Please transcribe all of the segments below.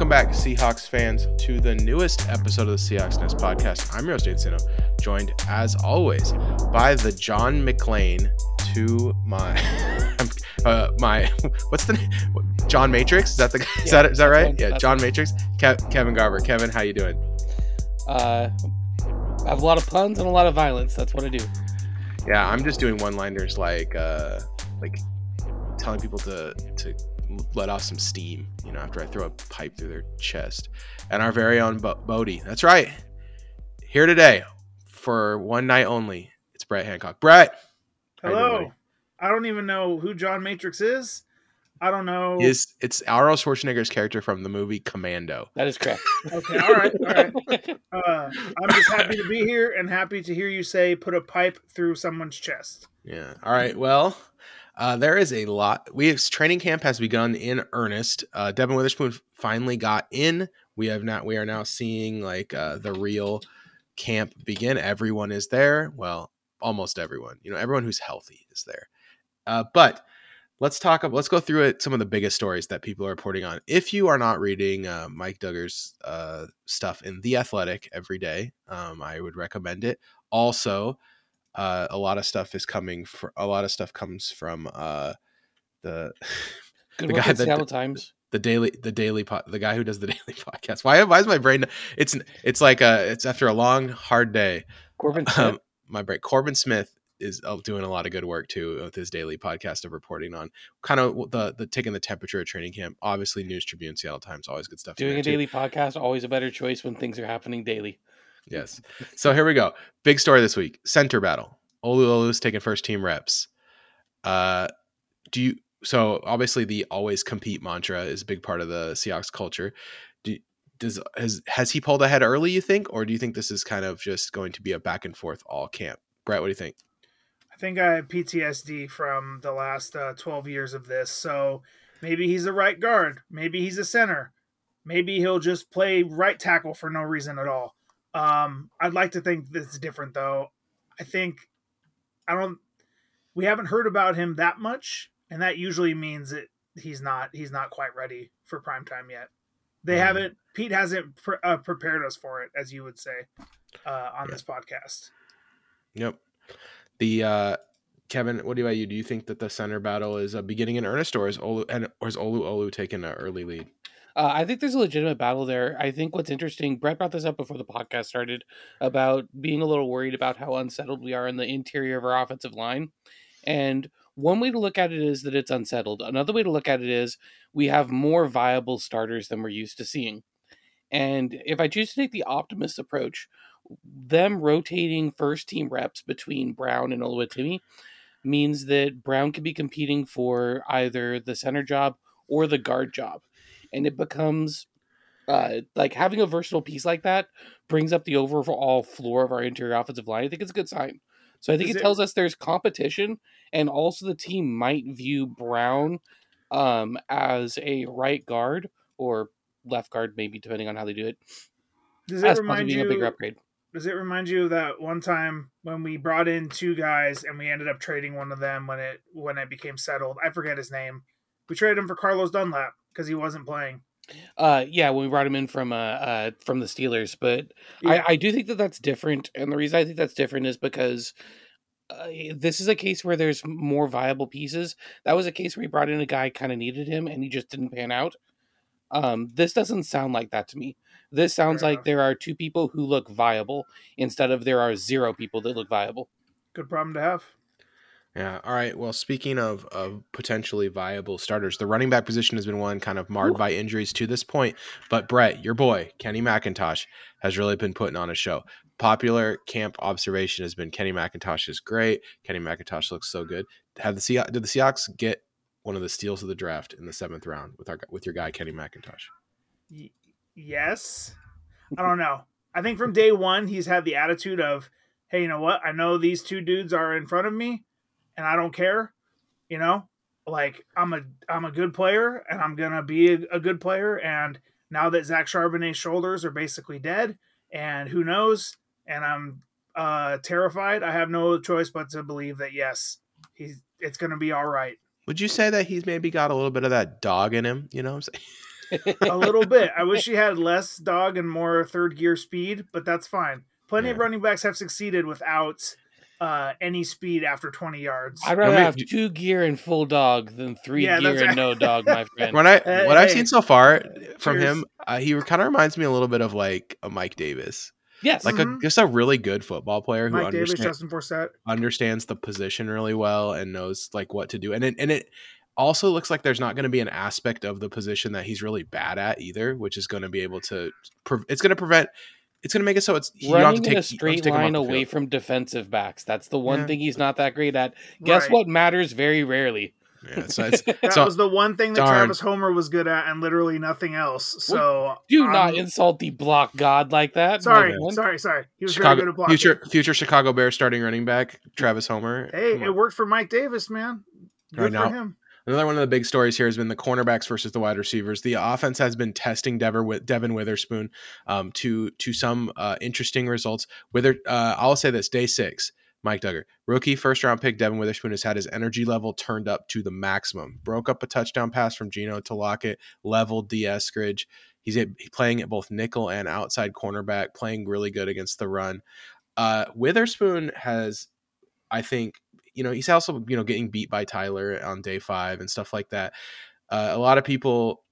Welcome back, Seahawks fans, to the newest episode of the Seahawks Nest podcast. I'm your host, Sino, joined as always by the John McClane to my uh, my what's the name? John Matrix? Is that the guy? Is that is that right? one- Yeah, John Matrix. Kev, Kevin Garber. Kevin, how you doing? Uh, I have a lot of puns and a lot of violence. That's what I do. Yeah, I'm just doing one-liners like uh like telling people to to let off some steam, you know, after I throw a pipe through their chest. And our very own Bo- Bodie. That's right. Here today for one night only. It's Brett Hancock. Brett. how doing, Hello. I don't even know who John Matrix is. I don't know. buddy? Is it's Arnold Schwarzenegger's character from the movie Commando. That is correct. Okay, all right, all right. Uh, I'm just happy to be here and happy to hear you say put a pipe through someone's chest. Yeah. All right. Well, uh, there is a lot. We have, training camp has begun in earnest. Uh, Devon Witherspoon finally got in. We have not. We are now seeing like uh, the real camp begin. Everyone is there. Well, almost everyone. You know, everyone who's healthy is there. Uh, but let's talk. Let's go through it. Some of the biggest stories that people are reporting on. If you are not reading uh, Mike Dugar's uh, stuff in the Athletic every day, um, I would recommend it. Also, uh, a lot of stuff is coming. For, a lot of stuff comes from uh, the Good The guy at that- Seattle Times. the daily the daily po- the guy who does the daily podcast. Why why is my brain? It's it's like a it's after a long hard day. Corbin Smith. Um, my brain. Corbin Smith is uh, doing a lot of good work too with his daily podcast of reporting on kind of the the taking the temperature of training camp. Obviously, News Tribune, Seattle Times, always good stuff. Doing a too. daily podcast always a better choice when things are happening daily. Yes. So here we go. Big story this week. Center battle. Olu taking first team reps. Uh do you so obviously the always compete mantra is a big part of the Seahawks culture. Do, does has has he pulled ahead early, you think, or do you think this is kind of just going to be a back and forth all camp? Brett, what do you think? I think I have PTSD from the last uh, 12 years of this. So maybe he's a right guard. Maybe he's a center. Maybe he'll just play right tackle for no reason at all. Um, I'd like to think this is different, though. I think I don't. We haven't heard about him that much, and that usually means that he's not he's not quite ready for prime time yet. They Mhm. haven't. Pete hasn't pre- uh, prepared us for it, as you would say, uh, on Yeah. this podcast. Yep. The uh Kevin, what about you? Do you think that the center battle is uh, beginning in earnest, or is Olu and or is Olu Olu taking an early lead? Uh, I think there's a legitimate battle there. I think what's interesting, Brett brought this up before the podcast started about being a little worried about how unsettled we are in the interior of our offensive line. And one way to look at it is that it's unsettled. Another way to look at it is we have more viable starters than we're used to seeing. And if I choose to take the optimist approach, them rotating first team reps between Brown and Oluwatimi means that Brown could be competing for either the center job or the guard job. And it becomes uh, like having a versatile piece like that brings up the overall floor of our interior offensive line. I think it's a good sign. So I think it it- tells us there's competition, and also the team might view Brown um, as a right guard or left guard, maybe depending on how they do it, Does it remind being you? a bigger upgrade. Does it remind you of that one time when we brought in two guys and we ended up trading one of them when it when it became settled? I forget his name. We traded him for Carlos Dunlap because he wasn't playing. Uh, yeah, when we brought him in from uh, uh from the Steelers, but Yeah. I, I do think that that's different, and the reason I think that's different is because uh, this is a case where there's more viable pieces. That was a case where he brought in a guy kind of needed him, and he just didn't pan out. Um, this doesn't sound like that to me. This sounds like there are two people who look viable instead of there are zero people that look viable. Good problem to have. Yeah. All right. Well, speaking of of potentially viable starters, the running back position has been one kind of marred Ooh. by injuries to this point. But Brett, your boy Kenny McIntosh, has really been putting on a show. Popular camp observation has been Kenny McIntosh is great. Kenny McIntosh looks so good. Have the Seahawks, did the Seahawks get one of the steals of the draft in the seventh round with our with your guy Kenny McIntosh? Y- yes. I don't know. I think from day one he's had the attitude of, "Hey, you know what? I know these two dudes are in front of me, and I don't care. You know, like I'm a I'm a good player, and I'm gonna be a, a good player. And now that Zach Charbonnet's shoulders are basically dead, and who knows? And I'm uh, terrified. I have no choice but to believe that yes, he's it's gonna be all right. Would you say that he's maybe got a little bit of that dog in him? You know what I'm saying? a little bit. I wish he had less dog and more third gear speed, but that's fine. Plenty Yeah. of running backs have succeeded without uh, any speed after 20 yards. I'd rather me- have two gear and full dog than three Yeah, gear and no dog, my friend. When I Uh, what I've seen so far from cheers. him, uh, he kind of reminds me a little bit of like a Mike Davis, yes. like Mhm. a just a really good football player who Mike Davis, understands Justin Forsett. understands the position really well and knows like what to do. And it and it also looks like there's not going to be an aspect of the position that he's really bad at either, which is going to be able to. Pre- it's going to prevent. It's going to make it so it's you don't have Running to in take a you to straight take him off line away from defensive backs. That's the one Yeah. thing he's not that great at. Guess Right. what matters very rarely. Yeah, so it's That so was the one thing that darn. Travis Homer was good at, and literally nothing else. So Do um, not insult the block god like that. Sorry, friend. sorry, sorry. He was very good at blocking. future future Chicago Bears starting running back Travis Homer. Hey, it worked for Mike Davis, man. Good Right for now. him. Another one of the big stories here has been the cornerbacks versus the wide receivers. The offense has been testing Devon, with Devon Witherspoon um, to to some uh, interesting results. Wither, uh, I'll say this: day six, Mike Dugar, rookie first round pick Devon Witherspoon has had his energy level turned up to the maximum. Broke up a touchdown pass from Geno to Lockett, leveled D. Eskridge. He's playing at both nickel and outside cornerback, playing really good against the run. Uh, Witherspoon has, I think, you know, he's also you know getting beat by Tyler on day five and stuff like that. Uh, a lot of people,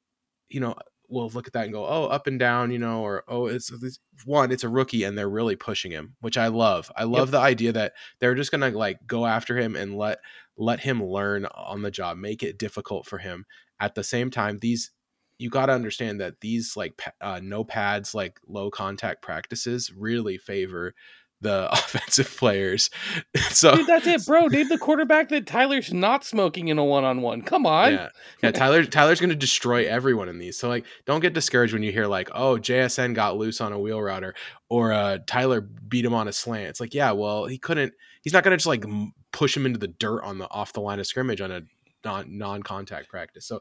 you know, will look at that and go, "Oh, up and down," you know, or "Oh, it's, it's one, it's a rookie," and they're really pushing him, which I love. I love the idea that they're just gonna like go after him and let let him learn on the job, make it difficult for him. At the same time, these you got to understand that these like uh, no pads, like low contact practices, really favor the offensive players. so Dude, that's it, bro. Name the quarterback that Tyler's not smoking in a one on one. Come on. Yeah, yeah. Tyler Tyler's going to destroy everyone in these. So like, don't get discouraged when you hear like, oh, JSN got loose on a wheel router, or uh, Tyler beat him on a slant. It's like, yeah, well, he couldn't. He's not going to just like push him into the dirt on the off the line of scrimmage on a non non contact practice. So,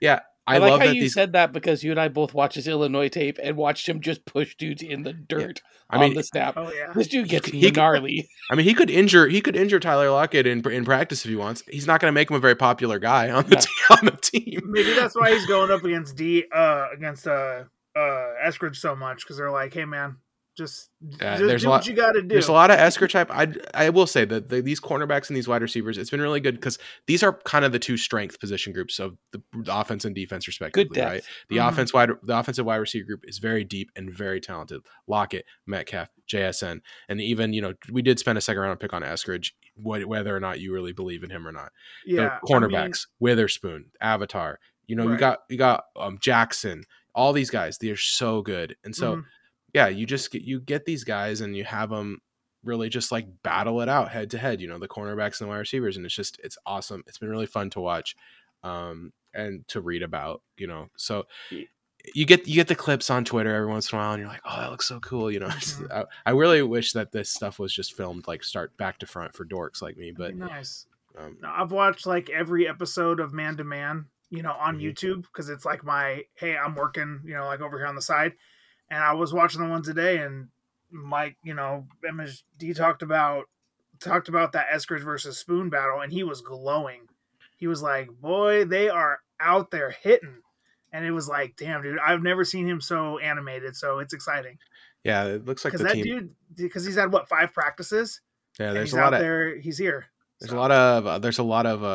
yeah, I, I, like love how that you these. said that because you and I both watched his Illinois tape and watched him just push dudes in the dirt I on the snap. Oh yeah. This dude gets he could- gnarly. I mean, he could injure he could injure Tyler Lockett in in practice if he wants. He's not going to make him a very popular guy on the No. te- on the team. Maybe that's why he's going up against D uh against uh uh Eskridge so much because they're like, hey man, just, Yeah, just there's do a what lot- you got to do. There's a lot of Esker type. I I will say that the, these cornerbacks and these wide receivers, it's been really good because these are kind of the two strength position groups of the, the offense and defense, respectively. Good depth. Right. The Mhm. offense wide, the offensive wide receiver group is very deep and very talented. Lockett, Metcalf, JSN, and even you know we did spend a second round pick on Eskridge, wh- whether or not you really believe in him or not. yeah, the cornerbacks, Witherspoon, Avatar. You know, you got you got um, Jackson. All these guys, they're so good, and so Mhm. Yeah, you just get you get these guys and you have them really just like battle it out head to head. You know, the cornerbacks and the wide receivers, and it's just it's awesome. It's been really fun to watch, um, and to read about. You know, so you get you get the clips on Twitter every once in a while, and you're like, oh, that looks so cool. You know, Mhm. I, I really wish that this stuff was just filmed like start back to front for dorks like me, but nice. um, I've watched like every episode of Man to Man, you know, on Mhm. YouTube because it's like my hey, I'm working, you know, like over here on the side, and I was watching the one today, and Mike, you know, MSD talked about talked about that Eskridge versus Spoon battle, and he was glowing. He was like, "Boy, they are out there hitting," and it was like, "Damn, dude, I've never seen him so animated." So it's exciting yeah, it looks like because the that team. dude, because he's had what five practices, yeah, there's a lot out of there, he's here. There's So- a lot of uh, there's a lot of, uh,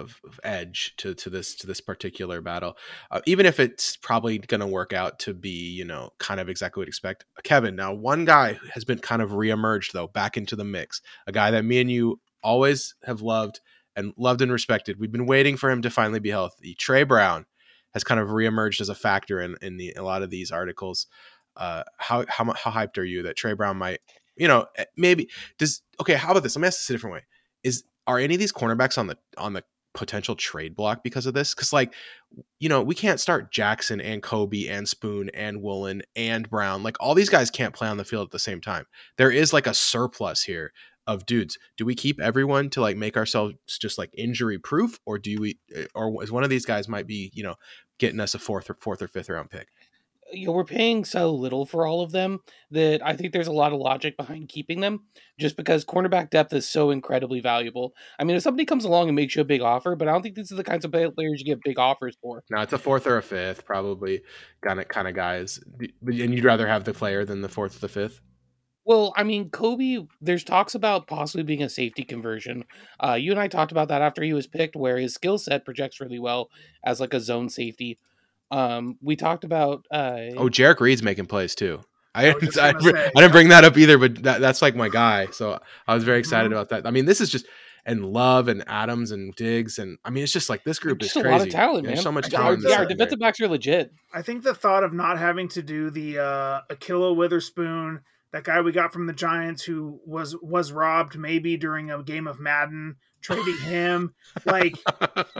of of edge to to this to this particular battle, uh, even if it's probably going to work out to be you know kind of exactly what you expect. Kevin, now one guy has been kind of reemerged though back into the mix, a guy that me and you always have loved and loved and respected. We've been waiting for him to finally be healthy. Tre Brown has kind of reemerged as a factor in in the a lot of these articles. Uh, how how how hyped are you that Tre Brown might you know eh, maybe does okay? How about this? Let me ask this a different way is are any of these cornerbacks on the on the potential trade block because of this? Because like, you know, we can't start Jackson and Coby and Spoon and Woolen and Brown. Like all these guys can't play on the field at the same time. There is like a surplus here of dudes. Do we keep everyone to like make ourselves just like injury proof, or do we, eh, or is one of these guys might be you know getting us a fourth or fourth or fifth round pick? You know we're paying so little for all of them that I think there's a lot of logic behind keeping them, just because cornerback depth is so incredibly valuable. I mean, if somebody comes along and makes you a big offer, but I don't think these are the kinds of players you get big offers for. No, it's a fourth or a fifth, probably kind of kind of guys. And you'd rather have the player than the fourth or the fifth. Well, I mean, Coby, there's talks about possibly being a safety conversion. Uh, you and I talked about that after he was picked, where his skill set projects really well as like a zone safety. Um, we talked about. Uh, oh, Jerrick Reed's making plays too. I, I was just I, gonna I, didn't bring that up either, but that, that's like my guy. So I was very excited Mhm. about that. I mean, this is just and Love and Adams and Diggs and I mean, it's just like this group is just a crazy. lot of talent, There's man. so much talent. Yeah, our that's defensive backs are legit. I think the thought of not having to do the uh Ahkello Witherspoon, that guy we got from the Giants who was was robbed maybe during a game of Madden, trading him. Like.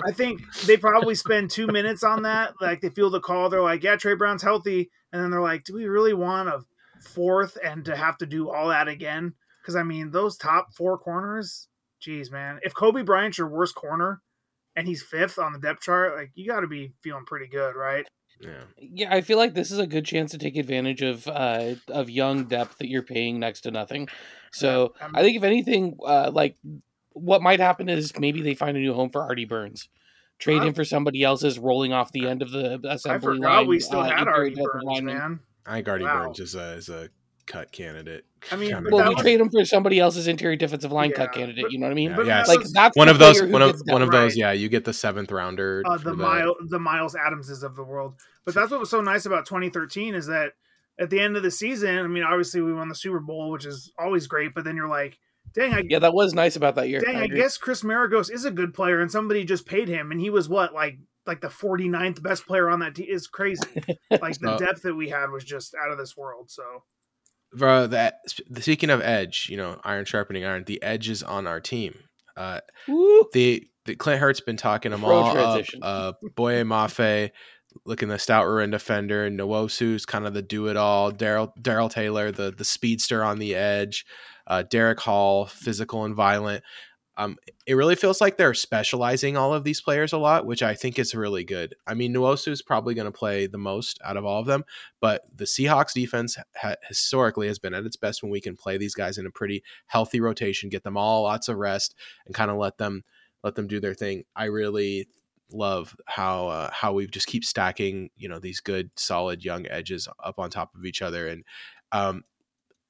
I think they probably spend two minutes on that. Like they feel the call, they're like, "Yeah, Tre Brown's healthy," and then they're like, "Do we really want a fourth and to have to do all that again?" Because I mean, those top four corners, geez, man. If Coby Bryant's your worst corner and he's fifth on the depth chart, like you got to be feeling pretty good, right? Yeah. Yeah, I feel like this is a good chance to take advantage of uh, of young depth that you're paying next to nothing. So I'm- I think if anything, uh, like what might happen is maybe they find a new home for Artie Burns, trade Huh? him for somebody else's rolling off the end of the I assembly forgot line. we still uh, had Artie Burns, man. I think Artie Wow. Burns is a is a cut candidate. I mean, Kinda. Well, that we was- trade him for somebody else's interior defensive line cut candidate. but- you know what I mean? Yeah, But yeah. Like that's one of those one of one of those Right. yeah you get the seventh rounder uh, the that. mile the Miles Adamses of the world. But that's what was so nice about 2013 is that at the end of the season, I mean, obviously we won the Super Bowl, which is always great. But then you're like, dang, I Yeah, that was nice about that year. dang, I I guess Chris Maragos is a good player, and somebody just paid him, and he was what like like the 49th best player on that team is crazy. like the depth that we had was just out of this world. So Bro, that speaking of edge, you know, iron sharpening iron. The edge is on our team. Uh, the, the Clint Hurtt's been talking them Pro all transition. up. Uh, Boye Mafe, looking the stout ruin defender. Nwosu's kind of the do it all. Darrell Darrell Taylor, the the speedster on the edge. Uh, Derick Hall, physical and violent. Um, it really feels like they're specializing all of these players a lot, which I think is really good. I mean, Nwosu is probably going to play the most out of all of them, but the Seahawks defense ha- historically has been at its best when we can play these guys in a pretty healthy rotation, get them all lots of rest, and kind of let them let them do their thing. I really love how uh, how we just keep stacking, you know, these good, solid young edges up on top of each other, and um,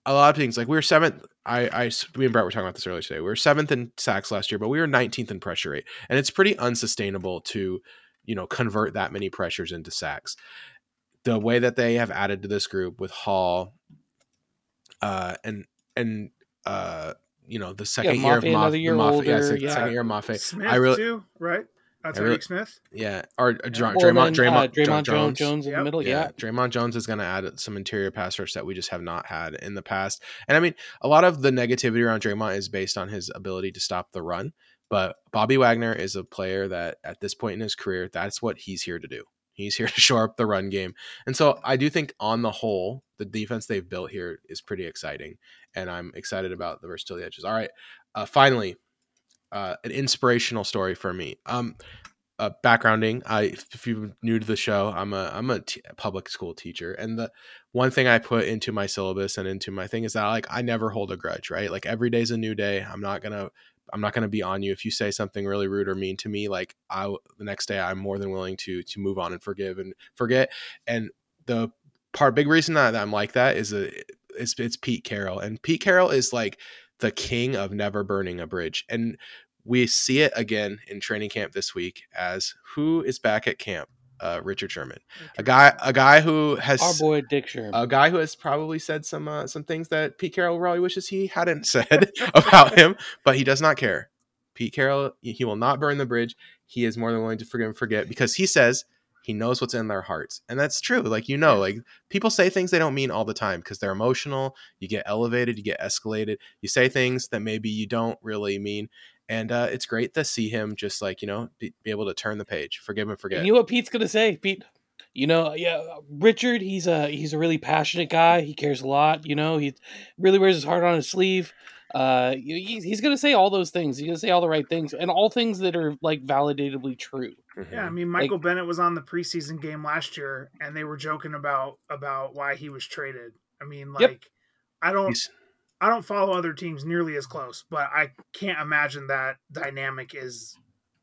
a lot of things like we were seventh. I, I, me and Brett were talking about this earlier today. We were seventh in sacks last year, but we were 19th in pressure rate, and it's pretty unsustainable to, you know, convert that many pressures into sacks. The way that they have added to this group with Hall, uh, and and uh, you know, the second year of Mafe year Moff, yeah, older, sec- yeah. second year of Mafe, Smith I really, too, right? Uh, I really- Smith. yeah, or uh, Dra- Well, Dre'Mont, then, uh, Dre'Mont, Dre'Mont Jones, Jones in Yep. the middle. yeah, Yeah. Dre'Mont Jones is going to add some interior pass rush that we just have not had in the past. And I mean, a lot of the negativity around Dre'Mont is based on his ability to stop the run. But Bobby Wagner is a player that at this point in his career, that's what he's here to do. He's here to shore up the run game. And so I do think on the whole, the defense they've built here is pretty exciting. And I'm excited about the versatility edges. All right. Uh, finally, uh, an inspirational story for me. Um, uh, backgrounding. I, if you're new to the show, I'm a I'm a t- public school teacher, and the one thing I put into my syllabus and into my thing is that like I never hold a grudge. Right, like every day's a new day. I'm not gonna I'm not gonna be on you if you say something really rude or mean to me. Like I the next day, I'm more than willing to to move on and forgive and forget. And the part big reason that I'm like that is a it's it's Pete Carroll, and Pete Carroll is like the king of never burning a bridge, and we see it again in training camp this week as who is back at camp uh, richard sherman. A guy a guy who has Our boy Dick Sherman. a guy who has probably said some uh, some things that pete carroll really wishes he hadn't said about him but he does not care. Pete carroll he will not burn the bridge. He is more than willing to forgive and forget because he says he knows what's in their hearts and that's true like you know like people say things they don't mean all the time because they're emotional you get elevated you get escalated you say things that maybe you don't really mean and uh, it's great to see him just like you know be, be able to turn the page forgive and forget And you know what Pete's gonna say, Pete? You know, yeah, Richard. He's a he's a really passionate guy. He cares a lot. You know, he really wears his heart on his sleeve. Uh, he's, he's going to say all those things. He's going to say all the right things and all things that are like validatably true. Yeah, I Mhm. mean Michael Like- Bennett was on the preseason game last year, and they were joking about about why he was traded. I mean, like Yep. I don't He's- I don't follow other teams nearly as close, but I can't imagine that dynamic is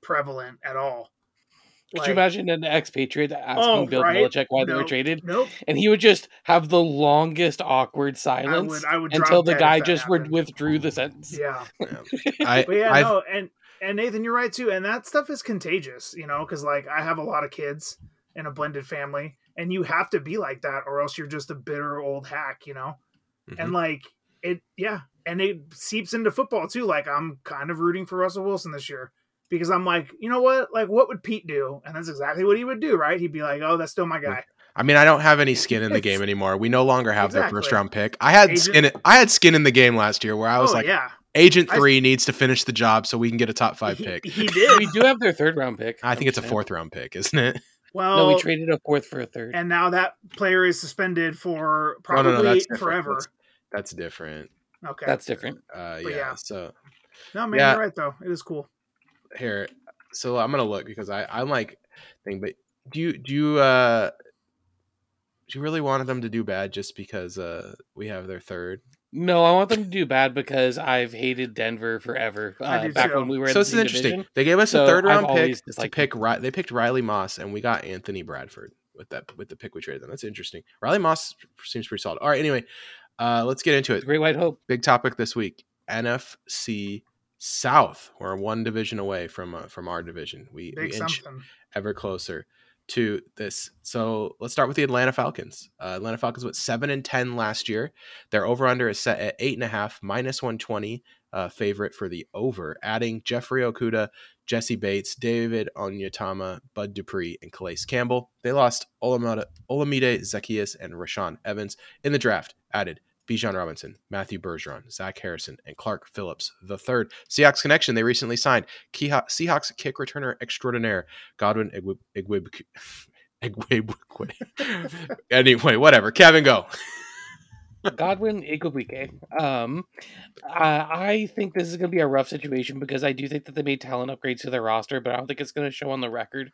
prevalent at all. Could you imagine an expatriate asking Oh, Bill right? Belichick why they were traded? Nope. And he would just have the longest awkward I silence would I would until the guy just would happened. withdrew the sentence. Yeah. I, But yeah, I've- no, and and Nathan, you're right too, and that stuff is contagious, you know, because like I have a lot of kids in a blended family, and you have to be like that, or else you're just a bitter old hack, you know. Mhm. And like it, yeah, and it seeps into football too. Like I'm kind of rooting for Russell Wilson this year because I'm like, you know what, like what would Pete do? And that's exactly what he would do, right? He'd be like, oh, that's still my guy. I mean, I don't have any skin in the game anymore. We no longer have their first round pick. I had Agent- skin. I had skin in the game last year where I was oh like, yeah, Agent I- Three needs to finish the job so we can get a top five he, pick. he did. we do have their third round pick. I think it's a fourth round pick, isn't it? well, No, we traded a fourth for a third. and now that player is suspended for probably no, no, that's forever. That's, that's different. Okay, That's different. Uh, yeah, yeah. So no man, yeah. you're right though. It is cool. Here, so I'm gonna look because I I'm like thing, but do you do you uh do you really want them to do bad just because uh we have their third? No, I want them to do bad because I've hated Denver forever. Uh, do back too. when we were So the this is interesting. division. They gave us So a third I've round pick to pick. Ri- They picked Riley Moss, and we got Anthony Bradford with that with the pick we traded them. That's interesting. Riley Moss seems pretty solid. All right, anyway, uh, let's get into it. Great White Hope. Big topic this week: NFC South. We're one division away from uh, from our division. We, we inch something. ever closer to this. So let's start with the Atlanta Falcons. Uh, Atlanta Falcons went seven and ten last year. Their over under is set at eight and a half, minus one twenty. Uh, favorite for the over, adding Jeffrey Okudah, Jessie Bates, David Onyemata, Bud Dupree, and Calais Campbell. They lost Olamide, Olamide Zaccheaus and Rashaan Evans in the draft. Added Bijan Robinson, Matthew Bergeron, Zach Harrison, and Clark Phillips the third. Seahawks connection. They recently signed Seahawks kick returner extraordinaire Godwin Igwib. Igwib, Igwib anyway, whatever. Kevin, go. Godwin Igwebuike. Um, I think this is going to be a rough situation because I do think that they made talent upgrades to their roster, but I don't think it's going to show on the record.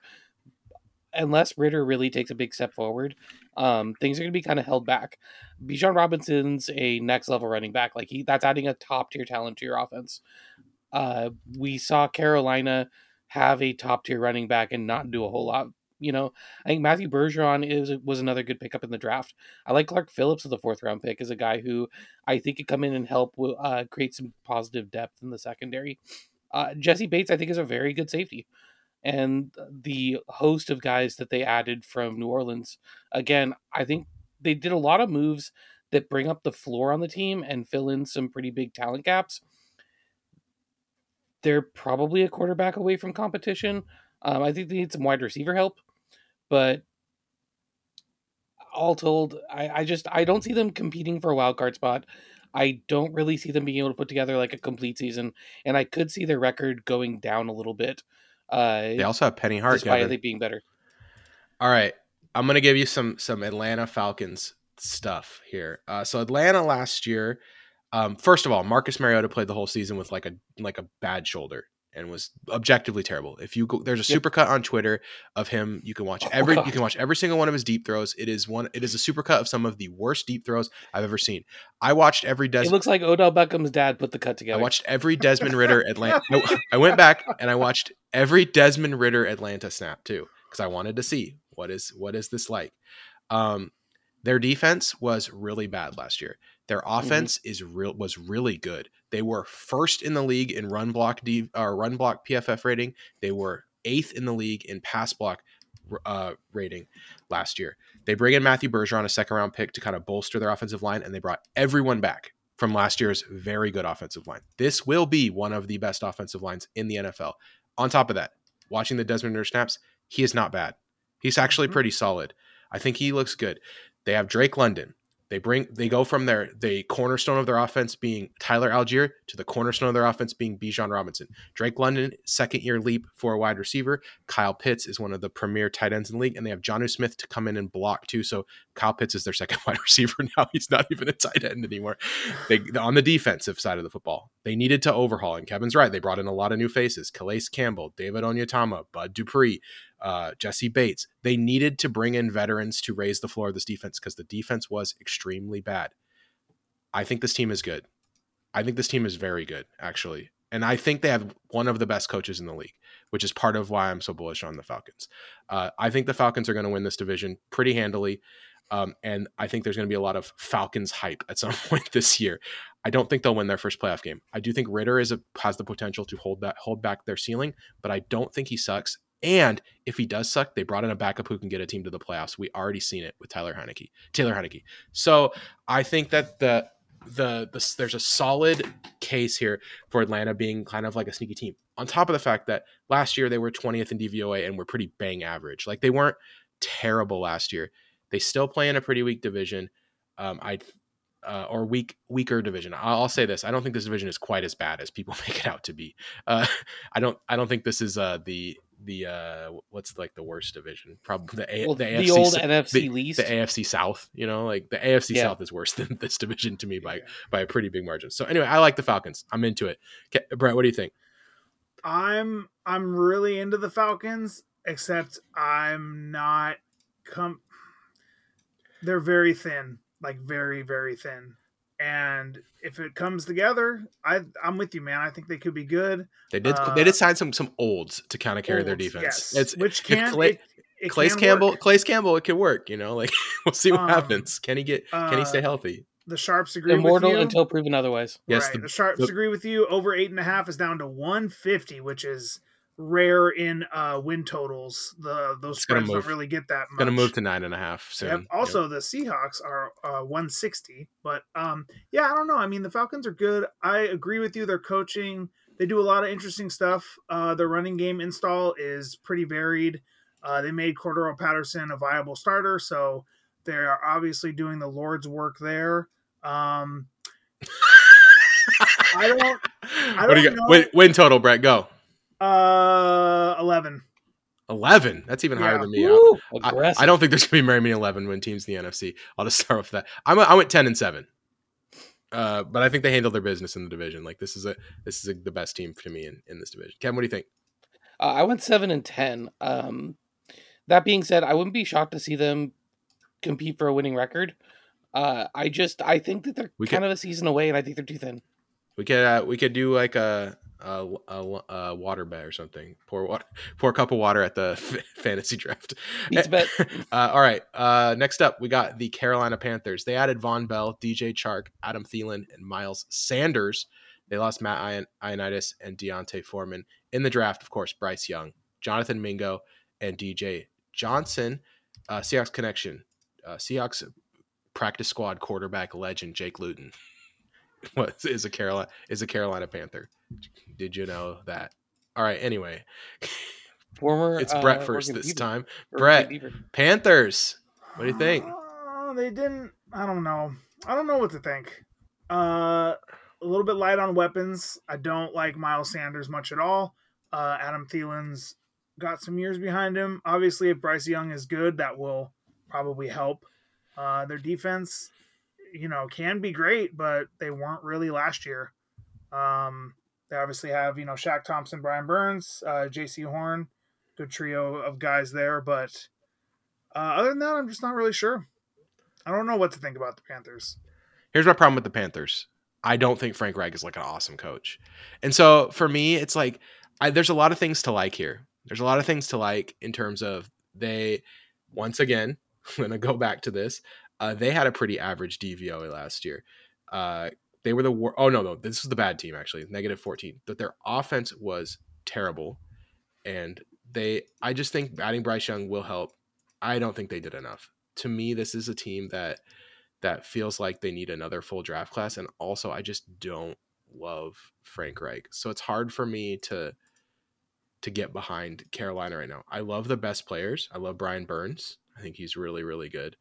Unless Ridder really takes a big step forward, um, things are going to be kind of held back. Bijan Robinson's a next level running back. Like he, that's adding a top tier talent to your offense. Uh, we saw Carolina have a top tier running back and not do a whole lot. You know, I think Matthew Bergeron is was another good pickup in the draft. I like Clark Phillips as the fourth round pick as a guy who I think could come in and help uh, create some positive depth in the secondary. Uh, Jessie Bates, I think, is a very good safety. And the host of guys that they added from New Orleans, again, I think they did a lot of moves that bring up the floor on the team and fill in some pretty big talent gaps. They're probably a quarterback away from competition. Um, I think they need some wide receiver help, but all told, I, I just I don't see them competing for a wild card spot. I don't really see them being able to put together like a complete season, and I could see their record going down a little bit. Uh, They also have Penny Hart. despite Kevin. being better. All right, I'm gonna give you some some Atlanta Falcons stuff here. Uh, so Atlanta last year, um, first of all, Marcus Mariota played the whole season with like a like a bad shoulder and was objectively terrible. If you go, there's a Yep. supercut on Twitter of him. You can watch Oh, every you can watch every single one of his deep throws. It is one. It is a supercut of some of the worst deep throws I've ever seen. I watched every It looks like Odell Beckham's dad put the cut together. I watched every Desmond Ridder Atlanta. I, I went back and I watched every Desmond Ridder Atlanta snap too because I wanted to see what is what is this like. Um, their defense was really bad last year. Their offense is real was really good. They were first in the league in run block D or run block PFF rating. They were eighth in the league in pass block uh, rating last year. They bring in Matthew Bergeron, a second round pick, to kind of bolster their offensive line, and they brought everyone back from last year's very good offensive line. This will be one of the best offensive lines in the NFL. On top of that, watching the Desmond Ridder snaps, he is not bad. He's actually Mhm. pretty solid. I think he looks good. They have Drake London. They bring they go from their the cornerstone of their offense being Tyler Allgeier to the cornerstone of their offense being Bijan Robinson. Drake London, second year leap for a wide receiver. Kyle Pitts is one of the premier tight ends in the league, and they have Jonnu Smith to come in and block too. So Kyle Pitts is their second wide receiver now. He's not even a tight end anymore. They on the defensive side of the football, they needed to overhaul. And Kevin's right; they brought in a lot of new faces: Calais Campbell, David Onyemata, Bud Dupree uh, Jessie Bates. They needed to bring in veterans to raise the floor of this defense because the defense was extremely bad. I think this team is good. I think this team is very good, actually. And I think they have one of the best coaches in the league, which is part of why I'm so bullish on the Falcons. Uh, I think the Falcons are going to win this division pretty handily. Um, and I think there's going to be a lot of Falcons hype at some point this year. I don't think they'll win their first playoff game. I do think Ridder is a, has the potential to hold that hold back their ceiling, but I don't think he sucks. And if he does suck, they brought in a backup who can get a team to the playoffs. We already seen it with Tyler Heinicke, Taylor Heinicke. So I think that the the, the there's a solid case here for Atlanta being kind of like a sneaky team. On top of the fact that last year they were 20th in DVOA and were pretty bang average. Like they weren't terrible last year. They still play in a pretty weak division. Um, I uh, or weak weaker division. I'll, I'll, say this: I don't think this division is quite as bad as people make it out to be. Uh, I don't. I don't think this is uh, the the uh what's like the worst division? Probably the, A- well, the, the AFC, old nfc the, least. the afc south you know? Like the afc yeah. south is worse than this division to me by by a pretty big margin. So anyway i like the falcons. I'm into it. Okay, brett what do you think? I'm i'm really into the falcons except i'm not come they're very thin like very very thin and if it comes together, I I'm with you, man. I think they could be good. They did uh, they did sign some some olds to kind of carry olds, their defense. Yes. It's which can Clay, it, it Calais can Campbell work. Calais Campbell it could work. You know, like we'll see what Um, happens. Can he get can he uh, stay healthy? The sharps agree immortal with you. until proven otherwise Yes, right. the- the, sharps the- agree with you. Over eight and a half is down to one fifty, which is rare in uh win totals. The those spreads don't really get that much. Gonna move to nine and a half soon. Yep. Yep. Also, the Seahawks are uh, 160, but um, yeah, I don't know. I mean, the Falcons are good. I agree with you. Their coaching, they do a lot of interesting stuff. Uh, their running game install is pretty varied. Uh, they made Cordarrelle Patterson a viable starter, so they are obviously doing the Lord's work there. Um, I don't. I what do you don't got? know. Win, win total, Brett. Go. Uh, 11. Eleven. That's even higher than me. Woo, I. I don't think there's gonna be very many eleven win teams in the NFC. I'll just start with that. I'm a, I went ten and seven. Uh, but I think they handled their business in the division. Like this is a this is a, the best team for me in, in this division. Kevin, what do you think? Uh, I went seven and ten. Um, that being said, I wouldn't be shocked to see them compete for a winning record. Uh, I just I think that they're We kind could- of a season away, and I think they're too thin. We could uh, we could do like a a, a, a water bet or something. Pour water, pour a cup of water at the fantasy draft. Beats bet. Uh, all right. Uh, next up, we got the Carolina Panthers. They added Vonn Bell, DJ Chark, Adam Thielen, and Miles Sanders. They lost Matt Ion- Ioannidis and D'Onta Foreman in the draft. Of course, Bryce Young, Jonathan Mingo, and DJ Johnson. Uh, Seahawks connection. Uh, Seahawks practice squad quarterback legend Jake Luton was is a Carolina is a Carolina Panther. Did you know that? All right. Anyway, Former. it's uh, Brett first Oregon this Beaver. time. Oregon Brett. Beaver. Panthers. What do you think? Uh, they didn't. I don't know. I don't know what to think. Uh, a little bit light on weapons. I don't like Miles Sanders much at all. Uh, Adam Thielen's got some years behind him. Obviously, if Bryce Young is good, that will probably help. Uh, their defense, you know, can be great, but they weren't really last year. Um, they obviously have, you know, Shaq Thompson, Brian Burns, uh, Jaycee Horn, good trio of guys there. But uh, other than that, I'm just not really sure. I don't know what to think about the Panthers. Here's my problem with the Panthers. I don't think Frank Reich is like an awesome coach. And so for me, it's like I, there's a lot of things to like here. There's a lot of things to like in terms of they, once again, I'm going to go back to this. Uh, they had a pretty average DVOA last year. Uh, they were the wor- oh no no this was the bad team actually negative 14 but their offense was terrible. And they I just think adding Bryce Young will help. I don't think they did enough. To me this is a team that that feels like they need another full draft class and also I just don't love Frank Reich. So it's hard for me to to get behind Carolina right now. I love the best players. I love Brian Burns. I think he's really really good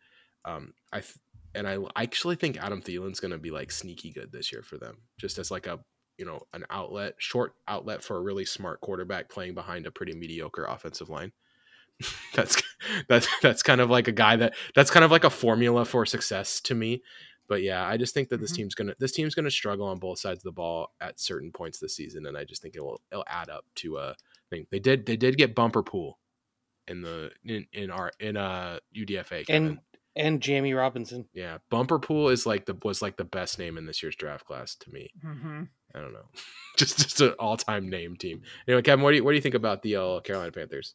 um I th- and I I actually think Adam Thielen's going to be like sneaky good this year for them, just as like a you know an outlet, short outlet for a really smart quarterback playing behind a pretty mediocre offensive line. that's that's that's kind of like a guy that that's kind of like a formula for success to me. But yeah, I just think that this Mhm. team's gonna this team's gonna struggle on both sides of the ball at certain points this season, and I just think it will it'll add up to a thing. They did they did get bumper pool in the in, in our in uh UDFA. Kevin. and and Jammie Robinson. yeah, bumper pool is like the was like the best name in this year's draft class to me. hmm I don't know, just just an all time name team. Anyway, Kevin, what do you what do you think about the uh, Carolina Panthers?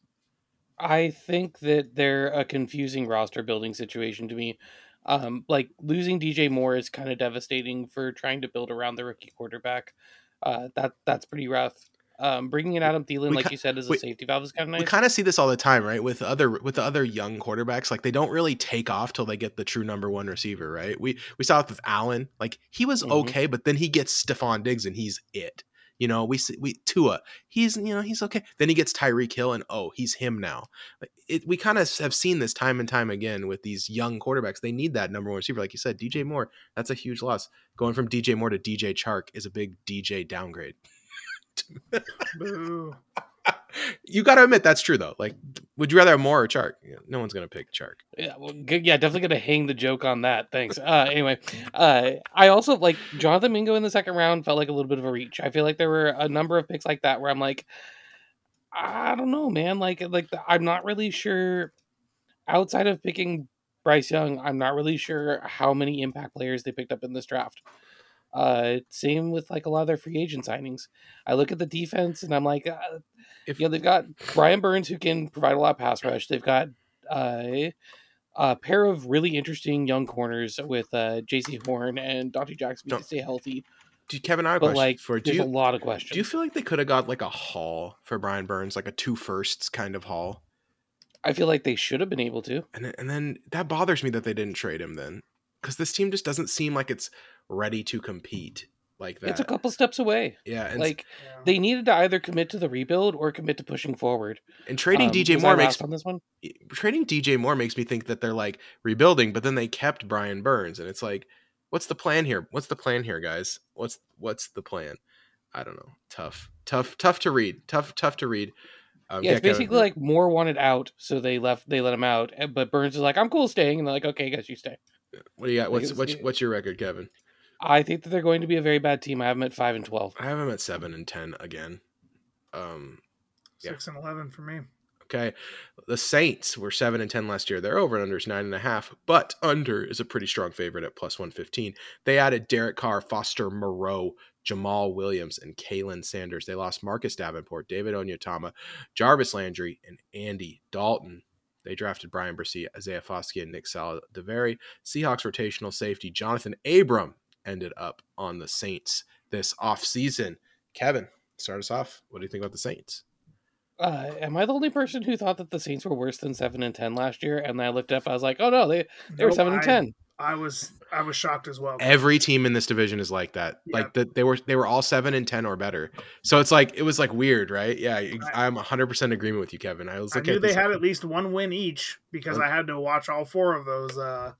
I think that they're a confusing roster building situation to me. Um, like losing DJ Moore is kind of devastating for trying to build around the rookie quarterback. Uh, that that's pretty rough. Um, bringing in Adam Thielen, We like you said, as a we- safety valve is kind of nice. We kind of see this all the time, right? With other with the other young quarterbacks, like they don't really take off till they get the true number one receiver, right? We we saw it with Allen, like he was Mhm. okay, but then he gets Stefon Diggs and he's it. You know, we see we Tua, he's you know he's okay. Then he gets Tyreek Hill and oh he's him now. It, we kind of have seen this time and time again with these young quarterbacks. They need that number one receiver, like you said, DJ Moore. That's a huge loss. Going from DJ Moore to DJ Chark is a big DJ downgrade. Boo. you got to admit that's true though. Like, would you rather have Moore or Chark? Yeah, No one's gonna pick Chark. Yeah, well, good, yeah, definitely gonna hang the joke on that. Thanks. Uh, anyway, uh, I also like Jonathan Mingo in the second round felt like a little bit of a reach. I feel like there were a number of picks like that where I'm like, I don't know, man. Like, like I'm not really sure. Outside of picking Bryce Young, I'm not really sure how many impact players they picked up in this draft. Uh, same with like a lot of their free agent signings. I look at the defense and I'm like, uh, If- you know, they've got Brian Burns who can provide a lot of pass rush. They've got uh, a pair of really interesting young corners with uh, Jaycee Horn and Donte Jackson to stay healthy. Do Kevin, I have a But question like, for there's a lot of questions. do you feel like they could have got like a haul for Brian Burns, like a two firsts kind of haul? I feel like they should have been able to. And then, and then that bothers me that they didn't trade him then, because this team just doesn't seem like it's ready to compete like that. It's a couple steps away. yeah, and like Yeah. they needed to either commit to the rebuild or commit to pushing forward. and trading Um, DJ was Moore makes on this one. trading DJ Moore makes me think that they're like rebuilding, but then they kept Brian Burns, and it's like, what's the plan here? What's the plan here, guys? What's what's the plan? I don't know. Tough, tough, tough to read. Tough, tough to read. Um, Yeah, it's basically like Moore wanted out, so they left. They let him out, but Burns is like, "I'm cool staying," and they're like, "Okay, guys, you stay." what do you got? What's it's- what's what's your record, Kevin? I think that they're going to be a very bad team. I have them at five and twelve. I have them at seven and ten again. Um, yeah. Six and eleven for me. okay, the Saints were seven and ten last year. Their over and under is nine and a half, but under is a pretty strong favorite at plus one fifteen. They added Derek Carr, Foster Moreau, Jamaal Williams, and Khalen Saunders. They lost Marcus Davenport, David Onyemata, Jarvis Landry, and Andy Dalton. They drafted Bryan Bresee, Isaiah Foskey, and Nick Saldiveri. Seahawks rotational safety Jonathan Abram ended up on the Saints this offseason. Kevin, start us off. What do you think about the Saints? Uh, am I the only person who thought that the Saints were worse than seven and ten last year? And then I looked up, I was like, "Oh no, they they were Nope, seven and ten. I was I was shocked as well. Every team in this division is like that. Like that they were they were all 7 and 10 or better. So it's like it was like weird, right? Yeah, ex- I'm 100% agreement with you Kevin. I was I looking knew they this- had at least one win each because Oh. I had to watch all four of those uh,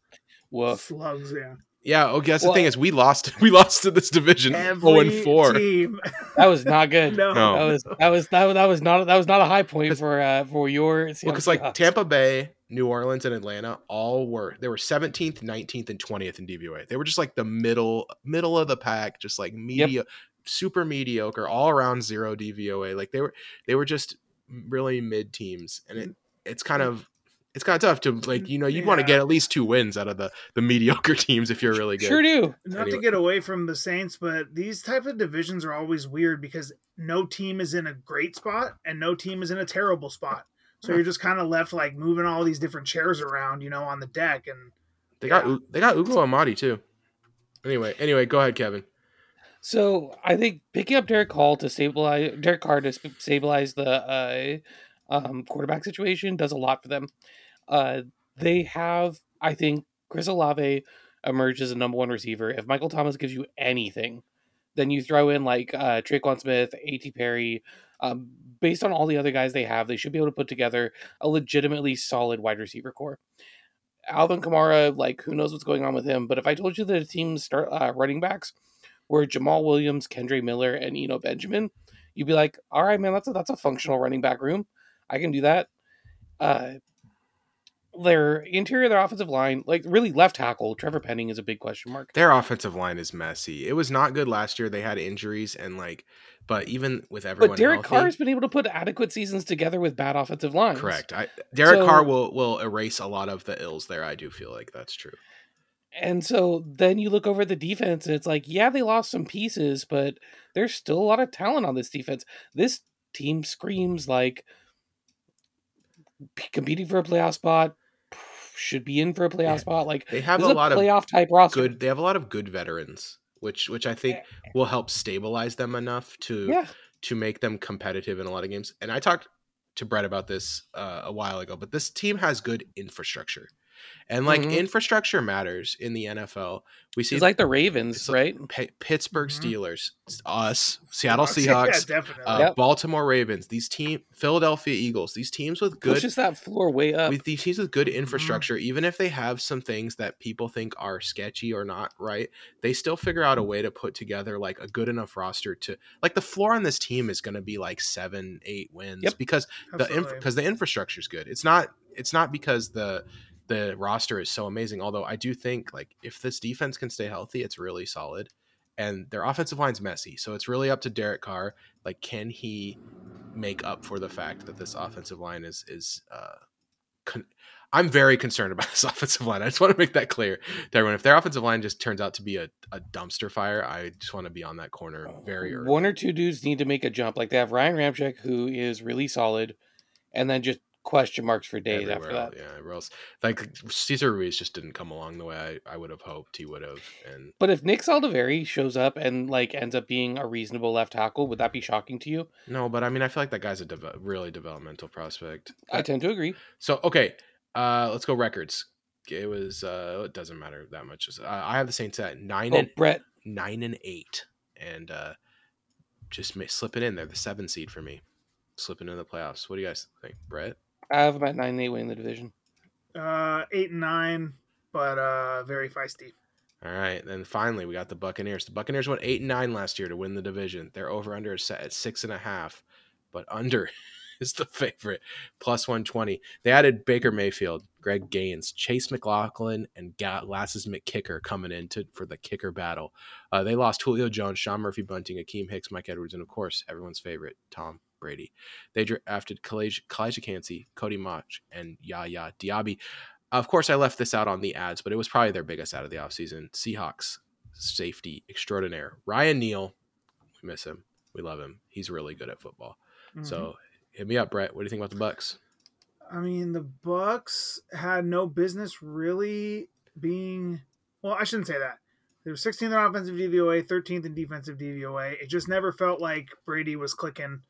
Woof. slugs. Yeah, Yeah, okay, that's the thing is we lost we lost to this division 0 and 4. team. That was not good. no, No. That was that was that was, that was not that was not a high point for uh for your Well, cuz like Seahawks. Tampa Bay, New Orleans and Atlanta all were they were 17th, 19th and 20th in DVOA. They were just like the middle middle of the pack, just like media super mediocre, all around zero DVOA. Like they were they were just really mid teams and it it's kind of it's kind of tough to like you know you'd want to get at least two wins out of the the mediocre teams if you're really good. Sure do. Not Anyway. to get away from the Saints, but these type of divisions are always weird because no team is in a great spot and no team is in a terrible spot. So Huh. you're just kind of left like moving all these different chairs around, you know, on the deck. And They got Yeah. U- they got Ugo Amadi too. Anyway, anyway, go ahead, Kevin. So I think picking up Derek Hall to stabilize Derek Carr to stabilize the uh, um, quarterback situation does a lot for them. Uh, they have, I think, Chris Olave emerged as a number one receiver. If Michael Thomas gives you anything, then you throw in like uh, Tre'Quan Smith, A.T. Perry. Um, based on all the other guys they have, they should be able to put together a legitimately solid wide receiver core. Alvin Kamara, like who knows what's going on with him? But if I told you that the team's start uh, running backs were Jamaal Williams, Kendre Miller, and Eno Benjamin, you'd be like, all right, man, that's a, that's a functional running back room. I can do that. Uh, their interior, their offensive line, like really left tackle, Trevor Penning is a big question mark. Their offensive line is messy. It was not good last year. They had injuries and like, but even with everyone, but Derek healthy, Carr has been able to put adequate seasons together with bad offensive lines. correct. I, Derek So- Carr will will erase a lot of the ills there. I do feel like that's true. And so then you look over the defense, and it's like, yeah, they lost some pieces, but there's still a lot of talent on this defense. This team screams like competing for a playoff spot, should be in for a playoff Yeah. spot. Like They have a lot of playoff type roster. good. They have a lot of good veterans, which which I think will help stabilize them enough to Yeah, to make them competitive in a lot of games. And I talked to Brett about this uh, a while ago, but this team has good infrastructure, and like Mhm. infrastructure matters in the NFL. We see it's like the Ravens, it's like- right? P- Pittsburgh Mhm. Steelers, us, Seattle Seahawks. Yeah, uh, Yep. Baltimore Ravens. These team, Philadelphia Eagles. These teams with good Pushes that floor way up. with these teams with good Mm-hmm. infrastructure, even if they have some things that people think are sketchy or not right, they still figure out a way to put together like a good enough roster to like the floor on this team is going to be like seven, eight wins Yep. because the Absolutely. because the infrastructure is good. It's not it's not because the the roster is so amazing. Although I do think like if this defense can stay healthy, it's really solid. And their offensive line's messy, so it's really up to Derek Carr. Like, can he make up for the fact that this offensive line is is uh, con- I'm very concerned about this offensive line. I just want to make that clear to everyone. If their offensive line just turns out to be a, a dumpster fire, I just want to be on that corner very early. One or two dudes need to make a jump. Like they have Ryan Ramczyk, who is really solid, and then just question marks for days Everywhere after that. Yeah, everywhere else. Like Cesar Ruiz just didn't come along the way I, I would have hoped he would have. And But if Nick Saldiveri shows up and like ends up being a reasonable left tackle, would that be shocking to you? no, but I mean, I feel like that guy's a deve- really developmental prospect. I tend to agree. So okay, uh, let's go records. It was uh, it doesn't matter that much. Uh, I have the Saints at nine Oh, and Brett, nine and eight, and uh, just may, slip it in there. The seven seed for me, slipping into the playoffs. What do you guys think, Brett? I have about nine and eight winning the division. Uh, eight and nine, but uh, very feisty. All right, then finally we got the Buccaneers. The Buccaneers went eight and nine last year to win the division. Their over under is set at six and a half, but under is the favorite, plus one twenty. They added Baker Mayfield, Greg Gaines, Chase McLaughlin, and Ga- Lasses McKicker coming in to, for the kicker battle. Uh, they lost Julio Jones, Sean Murphy Bunting, Akiem Hicks, Mike Edwards, and of course everyone's favorite Tom Brady. They drafted Calijah Kancey, Cody Mauch, and Yaya Diaby. Of course, I left this out on the ads, but it was probably their biggest out of the offseason. Seahawks safety extraordinaire. Ryan Neal, we miss him. We love him. He's really good at football. Mhm. So hit me up, Brett. What do you think about the Bucks? I mean, the Bucks had no business really being. Well, I shouldn't say that. They were 16th in offensive DVOA, 13th in defensive DVOA. It just never felt like Brady was clicking,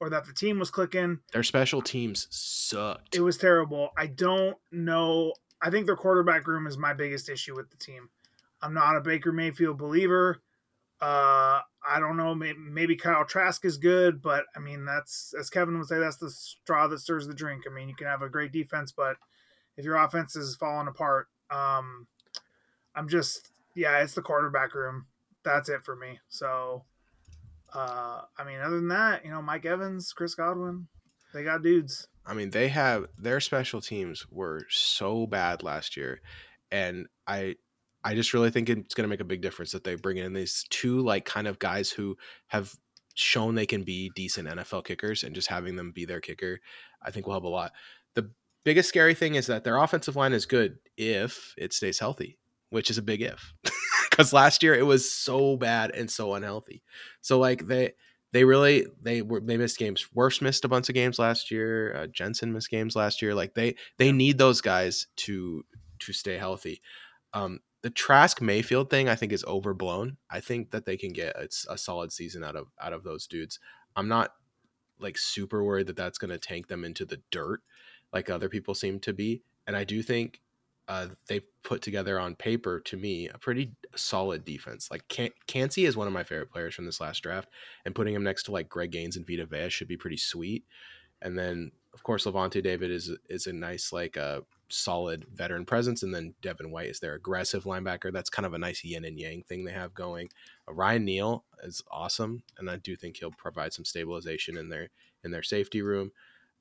or that the team was clicking. Their special teams sucked. It was terrible. I don't know. I think their quarterback room is my biggest issue with the team. I'm not a Baker Mayfield believer. Uh, I don't know. Maybe, maybe Kyle Trask is good, but I mean, that's as Kevin would say, that's the straw that stirs the drink. I mean, you can have a great defense, but if your offense is falling apart, um, I'm just yeah, it's the quarterback room. That's it for me. So, uh, I mean, other than that, you know, Mike Evans, Chris Godwin, they got dudes. I mean, they have their special teams were so bad last year, and I, I just really think it's going to make a big difference that they bring in these two like kind of guys who have shown they can be decent NFL kickers, and just having them be their kicker, I think will help a lot. The biggest scary thing is that their offensive line is good if it stays healthy, which is a big if, because last year it was so bad and so unhealthy. So like they they really they were they missed games. Wirfs missed a bunch of games last year. Uh, Jensen missed games last year. Like they they need those guys to to stay healthy. Um, the Trask Mayfield thing I think is overblown. I think that they can get a, a solid season out of out of those dudes. I'm not like super worried that that's going to tank them into the dirt like other people seem to be. And I do think uh, they put together on paper to me a pretty solid defense. Like Can- Kancey is one of my favorite players from this last draft, and putting him next to like Greg Gaines and Vita Vea should be pretty sweet. And then of course Lavonte David is is a nice like uh, solid veteran presence, and then Devin White is their aggressive linebacker. That's kind of a nice yin and yang thing they have going. Uh, Ryan Neal is awesome, and I do think he'll provide some stabilization in their in their safety room.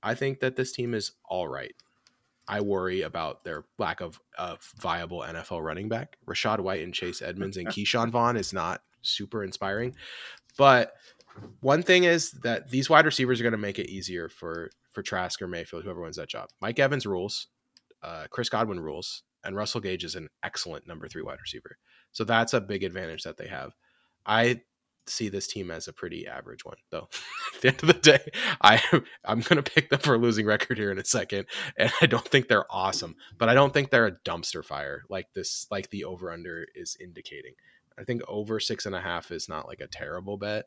I think that this team is all right. I worry about their lack of, of viable NFL running back. Rachaad White and Chase Edmonds and Ke'Shawn Vaughn is not super inspiring. But one thing is that these wide receivers are going to make it easier for for Trask or Mayfield, whoever wins that job. Mike Evans rules, uh, Chris Godwin rules, and Russell Gage is an excellent number three wide receiver. So that's a big advantage that they have. I see this team as a pretty average one, though. At the end of the day, I I'm gonna pick them for a losing record here in a second, and I don't think they're awesome, but I don't think they're a dumpster fire like this, like the over under is indicating. I think over six and a half is not like a terrible bet.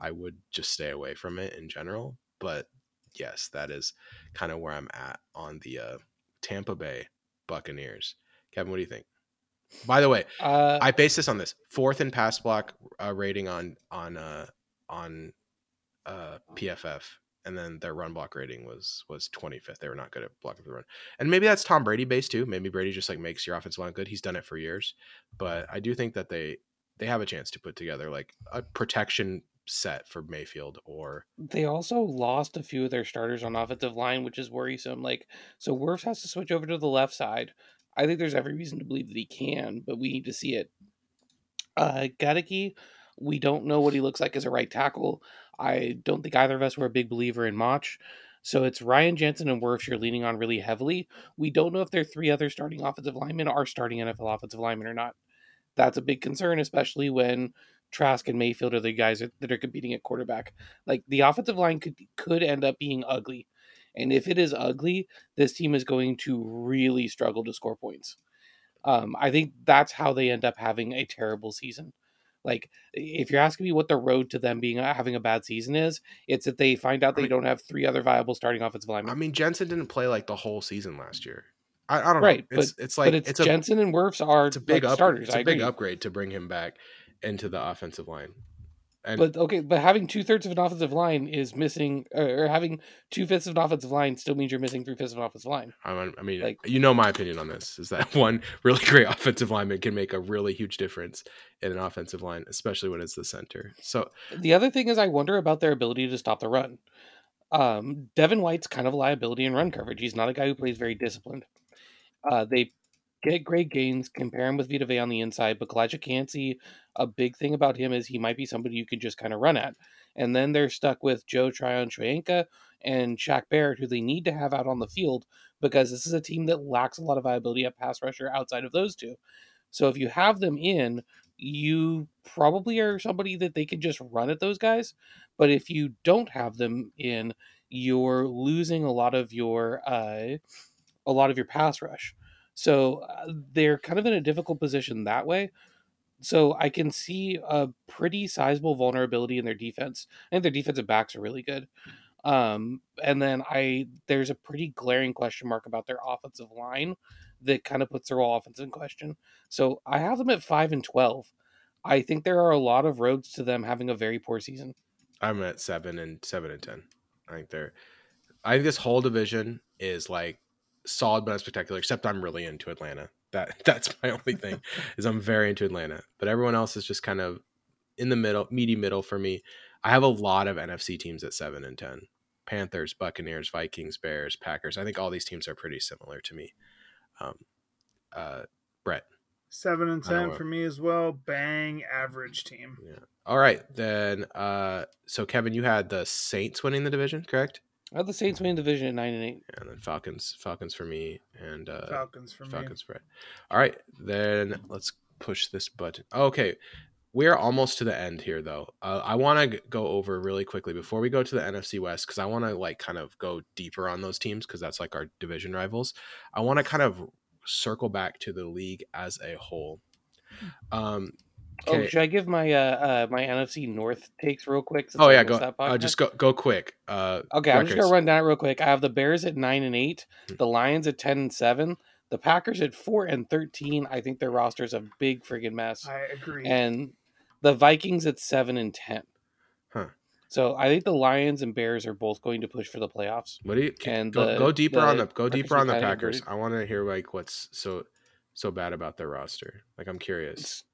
I would just stay away from it in general, but yes, that is kind of where I'm at on the uh, Tampa Bay Buccaneers. Kevin, what do you think? By the way, Uh, I base this on this fourth in pass block uh, rating on on uh, on uh, PFF, and then their run block rating was was 25th. They were not good at blocking the run, and maybe that's Tom Brady based too. Maybe Brady just like makes your offensive line good. He's done it for years, but I do think that they they have a chance to put together like a protection set for Mayfield or they also lost a few of their starters on offensive line, which is worrisome. Like, so Wirfs has to switch over to the left side. I think there's every reason to believe that he can, but we need to see it. Uh, Goedeke, we don't know what he looks like as a right tackle. I don't think either of us were a big believer in Mauch. So it's Ryan Jensen and Wirfs you're leaning on really heavily. We don't know if their three other starting offensive linemen are starting NFL offensive linemen or not. That's a big concern, especially when Trask and Mayfield are the guys that are competing at quarterback. Like the offensive line could could end up being ugly. And if it is ugly, this team is going to really struggle to score points. Um, I think that's how they end up having a terrible season. Like, if you're asking me what the road to them being having a bad season is, it's that they find out they mean- don't have three other viable starting offensive line. I mean Jensen didn't play like the whole season last year. I, I don't Right, know. It's but- it's like but it's, it's a Jensen and Wirfs are it's a big like, up, starters. It's a I big agree. upgrade to bring him back into the offensive line. And But okay, but having two thirds of an offensive line is missing, or, or having two fifths of an offensive line still means you're missing three fifths of an offensive line. I, I mean, like- you know my opinion on this is that one really great offensive lineman can make a really huge difference in an offensive line, especially when it's the center. So The other thing is, I wonder about their ability to stop the run. Um, Devin White's kind of a liability in run coverage. He's not a guy who plays very disciplined. Uh, they get great gains, compare him with Vita Vea on the inside, but Elijah Kancey, a big thing about him is he might be somebody you can just kind of run at. And then they're stuck with Joe Tryon-Shoyinka and Shaq Barrett, who they need to have out on the field because this is a team that lacks a lot of viability at pass rusher outside of those two. So if you have them in, you probably are somebody that they can just run at those guys. But if you don't have them in, you're losing a lot of your uh, a lot of your pass rush. So uh, they're kind of in a difficult position that way. So I can see a pretty sizable vulnerability in their defense. I think their defensive backs are really good. Um, and then I there's a pretty glaring question mark about their offensive line that kind of puts their whole offense in question. So I have them at five and twelve. I think there are a lot of roads to them having a very poor season. I'm at seven and seven and ten. I think they're. I think this whole division is like solid but not spectacular. Except I'm really into Atlanta. That that's my only thing is I'm very into Atlanta. But everyone else is just kind of in the middle, meaty middle for me. I have a lot of NFC teams at seven and ten. Panthers, Buccaneers, Vikings, Bears, Packers. I think all these teams are pretty similar to me. Um, uh, Brett. Seven and ten for me as well. Bang, average team. Yeah. All right, then. Uh, so Kevin, you had the Saints winning the division, correct? I have the Saints winning division at nine and eight. and then Falcons, Falcons for me, and uh, Falcons for me. Falcons spread. All right, then let's push this button. Okay, we're almost to the end here, though. Uh, I want to go over really quickly before we go to the NFC West because I want to like kind of go deeper on those teams because that's like our division rivals. I want to kind of circle back to the league as a whole. Um, Oh, should I give my uh, uh my NFC North takes real quick? Oh yeah, missed go. that Uh, just go go quick. Uh, Okay, I'm just gonna run down it real quick. I have the Bears at nine and eight, Hmm. the Lions at ten and seven, the Packers at four and thirteen. I think their roster's a big friggin' mess, I agree. and the Vikings at seven and ten. Huh. So I think the Lions and Bears are both going to push for the playoffs. What do you And go, the- go deeper on the the go Packers deeper on the Packers? I want to hear like what's so so bad about their roster. Like I'm curious.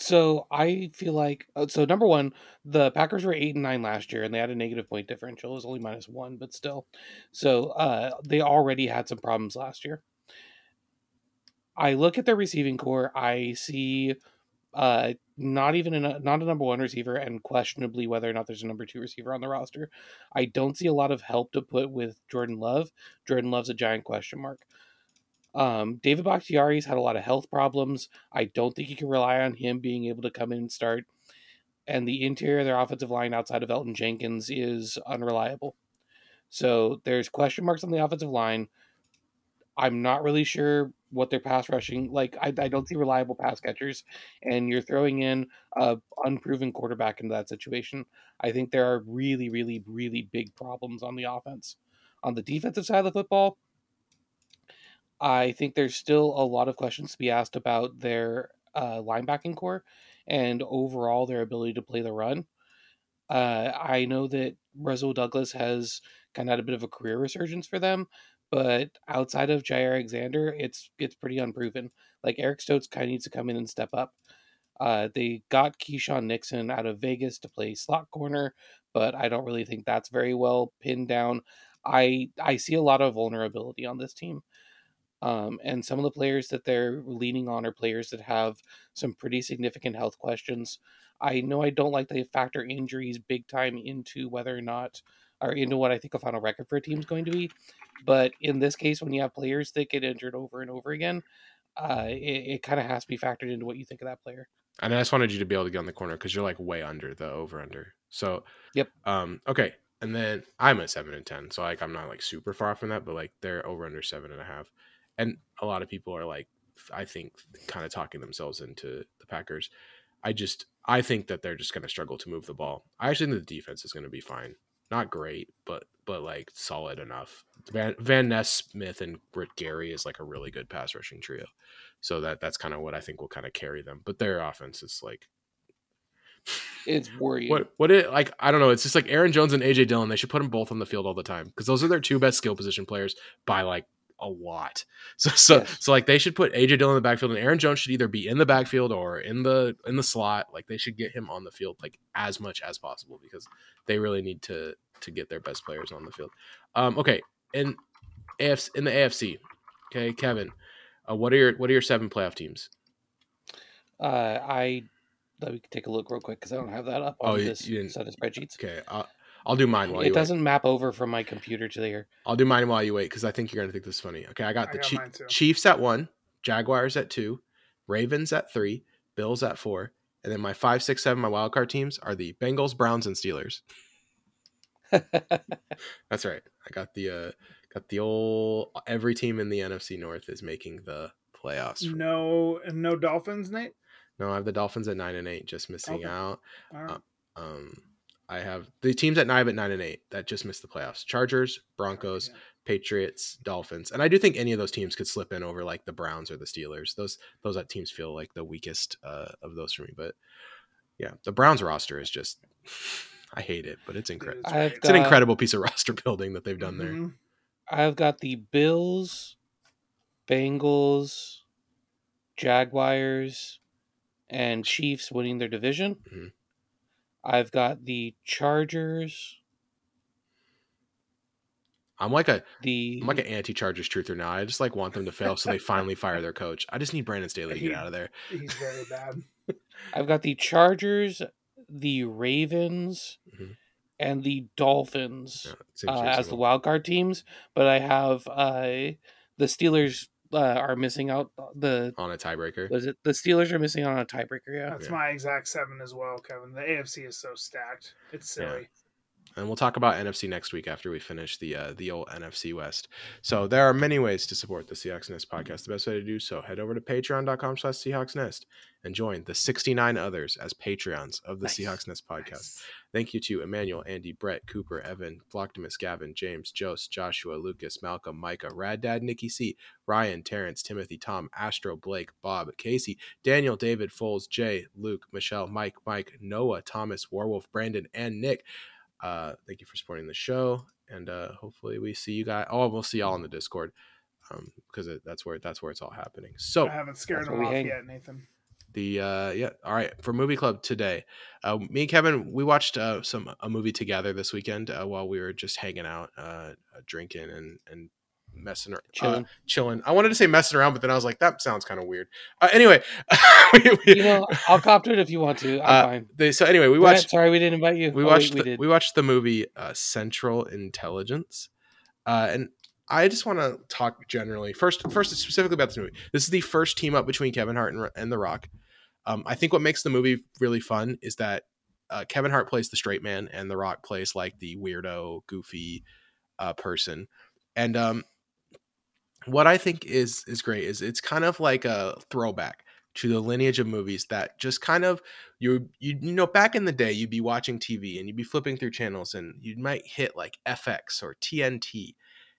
So I feel like uh, so number one, the Packers were eight and nine last year, and they had a negative point differential. It was only minus one, but still. So uh, they already had some problems last year. I look at their receiving core. I see uh, not even a, not a number one receiver, and questionably whether or not there's a number two receiver on the roster. I don't see a lot of help to put with Jordan Love. Jordan Love's a giant question mark. Um, David Bakhtiari's had a lot of health problems. I don't think you can rely on him being able to come in and start. And the interior of their offensive line outside of Elgton Jenkins is unreliable. So there's question marks on the offensive line. I'm not really sure what their pass rushing like. I, I don't see reliable pass catchers, and you're throwing in a unproven quarterback into that situation. I think there are really, really, really big problems on the offense. On the defensive side of the football, I think there's still a lot of questions to be asked about their uh, linebacking core and overall their ability to play the run. Uh, I know that Rasul Douglas has kind of had a bit of a career resurgence for them, but outside of Jaire Alexander, it's it's pretty unproven. Like Eric Stokes kind of needs to come in and step up. Uh, they got Keisean Nixon out of Vegas to play slot corner, but I don't really think that's very well pinned down. I I see a lot of vulnerability on this team. Um, and some of the players that they're leaning on are players that have some pretty significant health questions. I know I don't like to factor injuries big time into whether or not, or into what I think a final record for a team is going to be. But in this case, when you have players that get injured over and over again, uh, it, it kind of has to be factored into what you think of that player. And I just wanted you to be able to get on the corner because you're like way under the over under. So Yep. Um. Okay. And then I'm at seven and ten, so like I'm not like super far from that, but like they're over under seven and a half. And a lot of people are like, I think, kind of talking themselves into the Packers. I just I think that they're just going to struggle to move the ball. I actually think the defense is going to be fine. Not great, but but like solid enough. Van, Van Ness, Smith, and Britt Gary is like a really good pass rushing trio. So that that's kind of what I think will kind of carry them. But their offense is like It's worrying. what what it like I don't know. It's just like Aaron Jones and AJ Dillon. They should put them both on the field all the time because those are their two best skill position players by like a lot. So so Yes. so like they should put AJ Dillon in the backfield and Aaron Jones should either be in the backfield or in the in the slot. Like they should get him on the field like as much as possible because they really need to to get their best players on the field. Um okay, in AFC in the AFC. Okay, Kevin. Uh, what are your what are your seven playoff teams? Uh, I let me take a look real quick because I don't have that up Oh, on you- this you set of spreadsheets. Okay, I'll, I'll do mine while you wait. It you doesn't map over from my computer to there. I'll do mine while you wait because I think you're gonna think this is funny. Okay, I got I the got Chi- Chiefs at one, Jaguars at two, Ravens at three, Bills at four, and then my five, six, seven, my wild card teams are the Bengals, Browns, and Steelers. That's right. I got the uh got the old every team in the NFC North is making the playoffs. No, no Dolphins, Nate. No, I have the Dolphins at nine and eight, just missing Okay. out. All right. Um, I have the teams at nine at nine and eight that just missed the playoffs: Chargers, Broncos, Patriots, Dolphins, and I do think any of those teams could slip in over like the Browns or the Steelers. Those those that teams feel like the weakest uh, of those for me. But yeah, the Browns roster is just I hate it, but it's incredible. It's I've great. It's an incredible piece of roster building that they've done there. Mhm. I've got the Bills, Bengals, Jaguars, and Chiefs winning their division. Mhm. I've got the Chargers, I'm like a the I'm like an anti-Chargers truther now. I just like want them to fail so they finally fire their coach. I just need Brandon Staley to get out of there. He's very bad. I've got the Chargers, the Ravens, Mhm. and the Dolphins Yeah, uh, as the wild card teams. But I have uh, the Steelers uh, are missing out. The on a tiebreaker. was it the Steelers are missing out on a tiebreaker? Yeah. That's Yeah. my exact seven as well, Kevin. The AFC is so stacked. It's Yeah. silly. and we'll talk about NFC next week after we finish the uh, the old NFC West. So there are many ways to support the Seahawks Nest podcast. The best way to do so, head over to patreon.com slash Seahawks Nest and join the 69 others as Patreons of the Nice. Seahawks Nest podcast. Nice. Thank you to Emmanuel, Andy, Brett, Cooper, Evan, Flocktimus, Gavin, James, Jost, Joshua, Lucas, Malcolm, Micah, Rad Dad, Nikki C, Ryan, Terrence, Timothy, Tom, Astro, Blake, Bob, Casey, Daniel, David, Foles, Jay, Luke, Michelle, Mike, Mike, Noah, Thomas, Warwolf, Brandon, and Nick. Uh, thank you for supporting the show, and uh, hopefully we see you guys. Oh, we'll see y'all on the Discord um, because it, that's where that's where it's all happening. So I haven't scared That's them off hang. yet, Nathan. The uh yeah all right for movie club today uh me and kevin we watched uh some a movie together this weekend uh, while we were just hanging out uh, uh drinking and and messing around Chilling. chilling i wanted to say messing around but then i was like that sounds kind of weird uh, anyway we, we- You know, I'll cop to it if you want to. I'm Uh, fine. they, so anyway we watched sorry we didn't invite you. we Oh, wait, watched we the, did. we watched the movie uh, Central Intelligence, uh, and I just want to talk generally first first specifically about this movie. This is the first team up between Kevin Hart and, and The Rock. Um, I think what makes the movie really fun is that uh, Kevin Hart plays the straight man and The Rock plays like the weirdo, goofy uh, person, and um, what I think is is great is it's kind of like a throwback to the lineage of movies that just kind of you you know back in the day you'd be watching TV and you'd be flipping through channels and you might hit like FX or TNT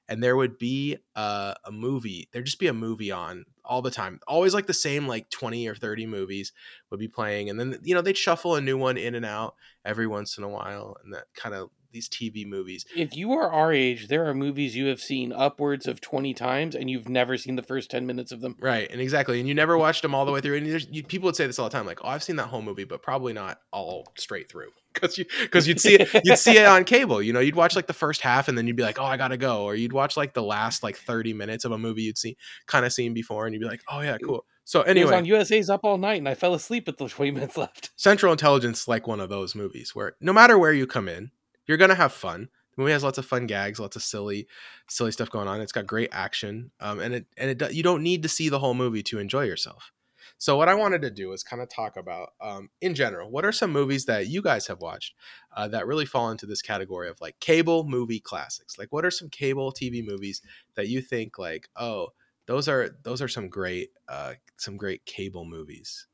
and there would be a, a movie there'd just be a movie on all the time always like the same like 20 or 30 movies would be playing and then you know they'd shuffle a new one in and out every once in a while and that kind of these TV movies If you are our age, there are movies you have seen upwards of 20 times and you've never seen the first 10 minutes of them. Right, and exactly, and you never watched them all the way through. And you, people would say this all the time, like, "Oh, I've seen that whole movie, but probably not all straight through." Because you, because you'd see it, you'd see it on cable. You know, you'd watch like the first half, and then you'd be like, "Oh, I gotta go," or you'd watch like the last like thirty minutes of a movie you'd see kind of seen before, and you'd be like, "Oh yeah, cool." So It was anyway, on USA's Up All Night and I fell asleep at the 20 minutes left. Central Intelligence is like one of those movies where no matter where you come in, you're gonna have fun. The movie has lots of fun gags, lots of silly, silly stuff going on. It's got great action, um, and it and it you don't need to see the whole movie to enjoy yourself. So what I wanted to do is kind of talk about, um, in general, what are some movies that you guys have watched uh, that really fall into this category of like cable movie classics? Like, what are some cable TV movies that you think like, oh, those are those are some great uh, some great cable movies?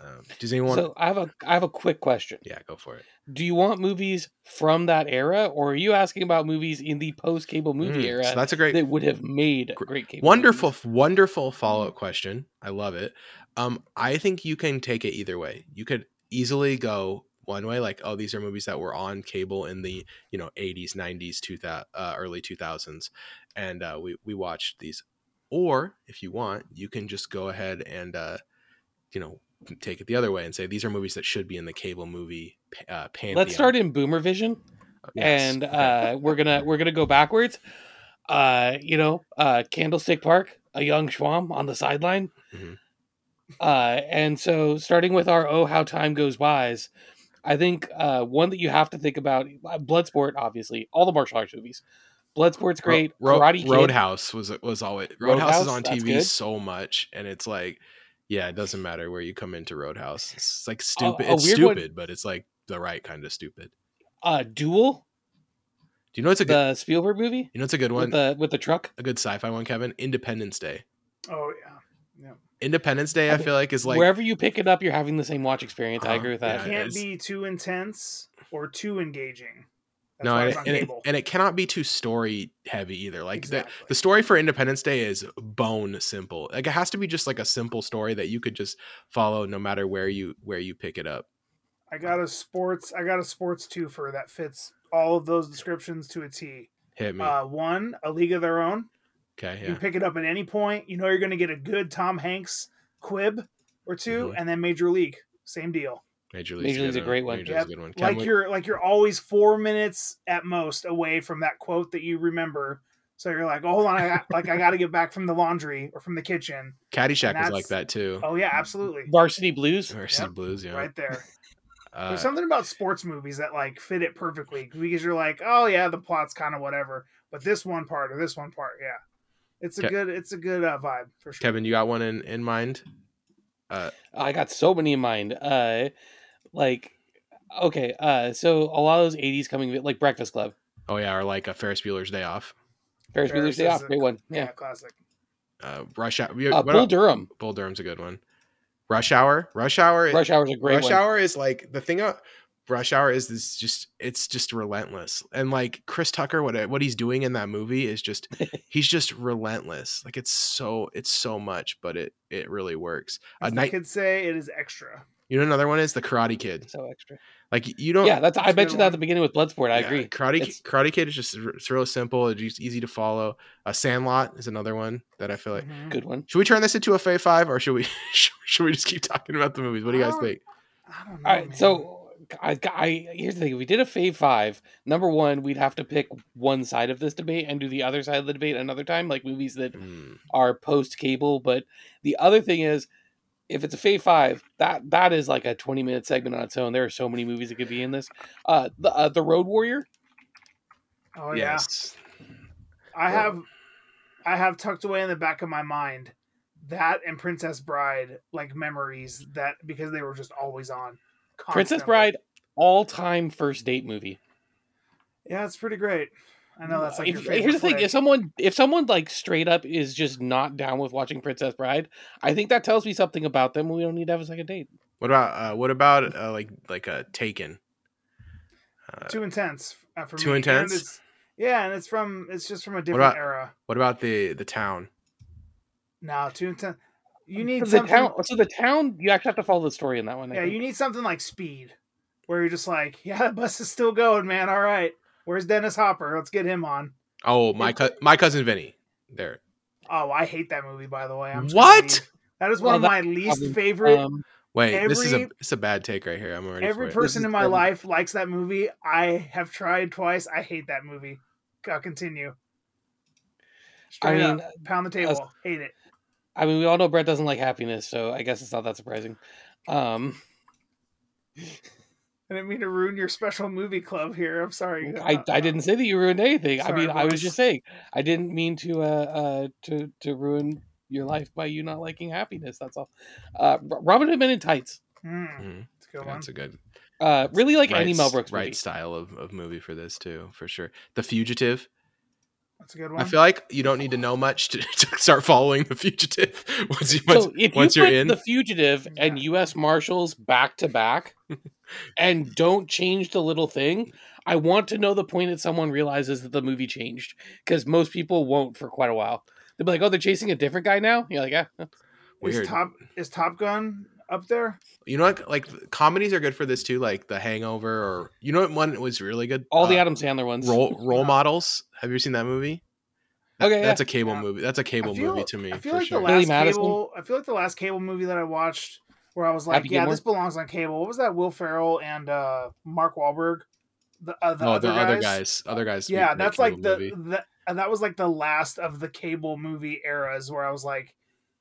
Um, does anyone? So I have a I have a quick question. yeah, go for it. Do you want movies from that era or are you asking about movies in the post cable movie Mm, era So that's a great, that would have made Gr- great cable wonderful, movies? wonderful follow up question. I love it. Um, I think you can take it either way. You could easily go one way, like, oh, these are movies that were on cable in the you know 80s, 90s, 2000, uh, early 2000s, and uh, we we watched these. Or if you want, you can just go ahead and uh, you know take it the other way and say these are movies that should be in the cable movie uh, pantheon. Let's start in Boomer Vision Yes. and uh, we're gonna we're gonna go backwards. Uh, you know, uh, Candlestick Park, a young Schwam on the sideline. Mhm. Uh, and so starting with our oh how time goes by's, I think uh, one that you have to think about uh, Bloodsport, obviously, all the martial arts movies. Bloodsport's Ro- great. Ro- Karate Kid. Roadhouse was was always Roadhouse, is on TV good. so much, and it's like, yeah, it doesn't matter where you come into Roadhouse. It's like stupid. a it's weird one- stupid, but it's like the right kind of stupid. Uh, Duel, Do you know it's a good? the Spielberg movie you know it's a good with one. the with the truck. a good sci-fi one, Kevin. Independence Day. Oh yeah. Yeah. Independence Day, I I feel like is like Wherever you pick it up, you're having the same watch experience. I Uh-huh, agree with yeah, that. it Can't is. be too intense or too engaging. That's no, and it, and, it, and it cannot be too story heavy either. Like Exactly. the the story for Independence Day is bone simple. Like it has to be just like a simple story that you could just follow no matter where you where you pick it up. I got a sports. I got a sports twofer that fits all of those descriptions to a T. Hit me. Uh, one, A League of Their Own. Okay, You yeah. can pick it up at any point. You know you're going to get a good Tom Hanks quib or 2 Mhm. and then Major League, same deal. Major Major League's a great one. Major Yep. A good one. like Kevin, you're like you're always four minutes at most away from that quote that you remember. So you're like, oh, hold on, I got, like I got to get back from the laundry or from the kitchen. Caddyshack and was like that too. Oh yeah, absolutely, Varsity Blues. Or City Yep. Blues, yeah. right there. Uh, There's something about sports movies that like fit it perfectly because you're like, oh yeah, the plot's kind of whatever, but this one part or this one part, yeah, it's a Ke- good, it's a good uh, vibe for sure. Kevin, you got one in in mind? Uh, I got so many in mind. Uh, like, okay, uh, so a lot of those '80s coming, like Breakfast Club, oh yeah, or like a Ferris Bueller's Day Off. Ferris Ferris Bueller's Day Off, a- great one. yeah, Yeah, classic. Uh, Rush Hour. uh, Bull Durham, Bull Durham's a good one. Rush Hour. Rush Hour. Rush Hour's a great Rush one. Hour is like the thing. About Rush Hour is this just it's just relentless, and like Chris Tucker, what what he's doing in that movie is just he's just relentless. Like it's so it's so much, but it it really works. Uh, As the night kids say, it is extra. You know another one is the Karate Kid. So extra. Like you don't. Yeah, that's i I a good mentioned that at the beginning with Bloodsport. I yeah, agree. Karate It's- Karate Kid is just it's real simple. It's just easy to follow. A Sandlot is another one that I feel like. Mhm. Good one. Should we turn this into a Fave Five, or should we should we just keep talking about the movies? What do you guys think? I don't know. All right, man. so I, I here's the thing: if we did a fave five, number one, we'd have to pick one side of this debate and do the other side of the debate another time, like movies that Mm, are post cable. But the other thing is, if it's a fave five, that that is like a twenty minute segment on its own. There are so many movies that could be in this. Uh, the uh, the Road Warrior. oh yeah, yes. I have, I have tucked away in the back of my mind that and Princess Bride like memories that because they were just always on. Princess. Bride, all time first date movie. Yeah, it's pretty great. I know that's like If- your favorite. here's the thing: if someone if someone like straight up is just not down with watching Princess Bride, I think that tells me something about them. We don't need to have a second date. What about uh, what about uh, like like a Taken? Uh, too intense uh, for Too me. And intense? it's- yeah, and it's from it's just from a different about- era. what about the the town? No, too intense. You need the something. town. So the town, you actually have to follow the story in that one. I Yeah, think. you need something like Speed, where you're just like, yeah, the bus is still going, man. All right, where's Dennis Hopper? Let's get him on. Oh, my co- my cousin Vinny. There. Oh, I hate that movie. By the way, I'm What? That is one Well, of my least probably, favorite. Um, Wait, this is a it's a bad take right here. I'm already Every person in my terrible. life likes that movie. I have tried twice. I hate that movie. I'll continue. I mean, up, pound the table. Hate it. I mean, we all know Brett doesn't like happiness, so I guess it's not that surprising. Um, I didn't mean to ruin your special movie club here. I'm sorry. I, I didn't say that you ruined anything. I Sorry, mean, I was just saying I didn't mean to uh, uh to to ruin your life by you not liking happiness. That's all. Uh, Robin Hood Men in Tights. Mm, it's a good. That's a good Uh, really like right, any Mel Brooks right style of, of movie for this too, for sure. The Fugitive. That's a good one. I feel like you don't need to know much to, to start following the Fugitive once you once, so if once you you're in. the fugitive and U.S. Marshals back to back, and don't change the little thing, I want to know the point that someone realizes that the movie changed because most people won't for quite a while. They'll be like, "Oh, they're chasing a different guy now." You're like, "Yeah." Weird. Is Top is Top Gun up there? You know what? Like comedies are good for this too, like The Hangover, or you know what one was really good? All the Uh, Adam Sandler ones. role role models. Have you seen that movie? That- Okay, that's yeah. a cable Yeah. movie. That's a cable feel, movie to me I feel for like sure. the Billy last Madison? cable. I feel like the last cable movie that I watched, where I was like, Happy "Yeah, Gilmore? this belongs on cable." What was that? Will Ferrell and uh, Mark Wahlberg. The, uh, the oh, other the guys. other guys, other guys. Yeah, make that's cable like the, movie. the and that was like the last of the cable movie eras where I was like,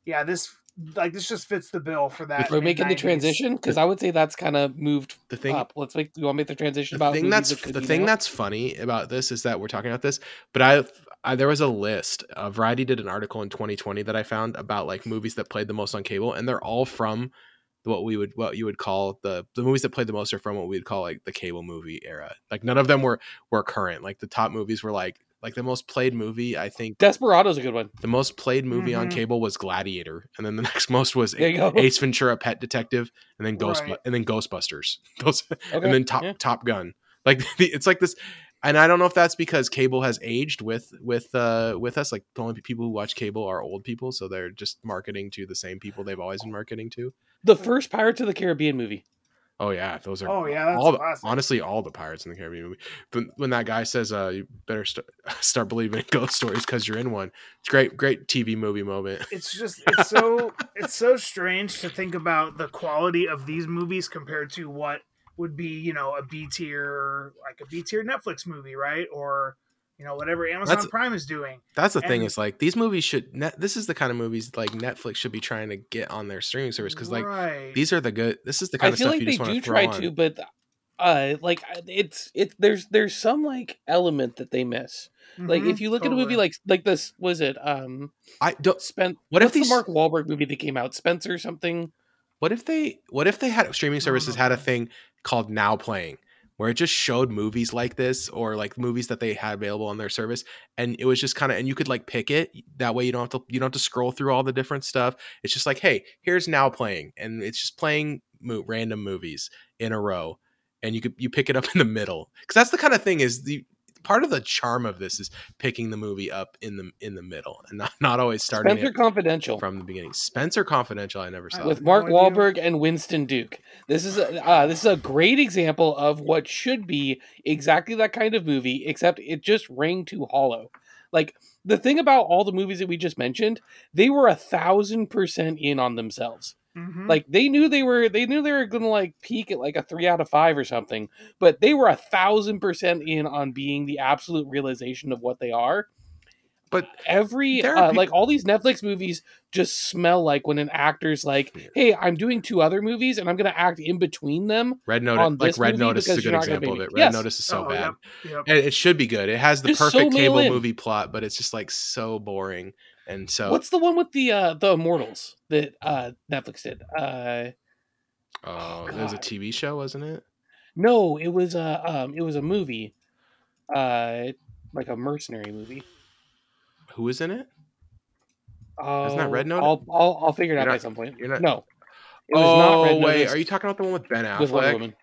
"Yeah, this like this just fits the bill for that." We're making the transition because I would say that's kind of moved the thing. up. Let's make you want to make the transition the about thing that's that the thing now? that's funny about this is that we're talking about this, but I, I there was a list. Uh, Variety did an article in 2020 that I found about like movies that played the most on cable, and they're all from what we would what you would call the the movies that played the most are from what we would call like the cable movie era. Like none of them were were current. Like the top movies were like like the most played movie. I think Desperado's a good one. the most played movie on Mhm. cable was Gladiator, and then the next most was There you go. Ace Ventura: Pet Detective, and then Ghost Right. and then Ghostbusters. Those Okay, and then Top yeah. Top Gun. Like the, it's like this, and I don't know if that's because cable has aged with with uh with us. Like the only people who watch cable are old people, so they're just marketing to the same people they've always been marketing to. The first Pirates of the Caribbean movie. Oh yeah, those are Oh yeah, that's all the, honestly all the Pirates in the Caribbean movie. But when that guy says, "Uh, you better st- start believing in ghost stories because you're in one," it's great, great TV movie moment. it's just it's so it's so strange to think about the quality of these movies compared to what would be you know a B tier like a B tier Netflix movie, right? Or you know whatever Amazon That's- Prime is doing. That's the thing And- is like these movies should. Net, this is the kind of movies like Netflix should be trying to get on their streaming service because like right. these are the good. This is the kind I of feel stuff like you they just want do to throw try on. to, but uh, like it's it. There's there's some like element that they miss. Like Mhm, if you look at a movie like like this, was it um I don't. Spent? What if what's the Mark Wahlberg movie that came out? Spencer something. What if they? What if they had streaming services had a thing called Now Playing, where it just showed movies like this or like movies that they had available on their service, and it was just kind of and you could like pick it. That way you don't have to you don't have to scroll through all the different stuff. It's just like, hey, here's Now Playing, and it's just playing mo- random movies in a row, and you could you pick it up in the middle because that's the kind of thing is the part of the charm of this is picking the movie up in the in the middle and not, not always starting Spencer it Confidential from the beginning. Spencer Confidential, I never saw. with no Mark idea. Wahlberg and Winston Duke. This is a, uh, this is a great example of what should be exactly that kind of movie, except it just rang too hollow. Like the thing about all the movies that we just mentioned, they were a thousand percent in on themselves. Mhm. Like they knew they were they knew they were gonna like peak at like a three out of five or something, but they were a thousand percent in on being the absolute realization of what they are. But every uh, peop- like all these Netflix movies just smell like when an actor's like, "Hey, I'm doing two other movies and I'm gonna act in between them." Red on Notice, like Red movie Notice is a good you're not gonna example of it. Red Yes. Notice is so Oh, bad. yep, yep. And it should be good. It has the Just perfect mail cable in. movie plot, but it's just like so boring. And so, What's the one with the uh the Immortals that uh Netflix did? Uh oh, oh, it was a TV show, wasn't it? no, it was a um it was a movie. Uh like a mercenary movie. Who was in it? Oh, Isn't that Red Note? I'll, I'll I'll figure it out You're by not- some point. you're not- No, it was oh not Red wait, Notice are you talking about the one with Ben with Wonder Affleck? Woman.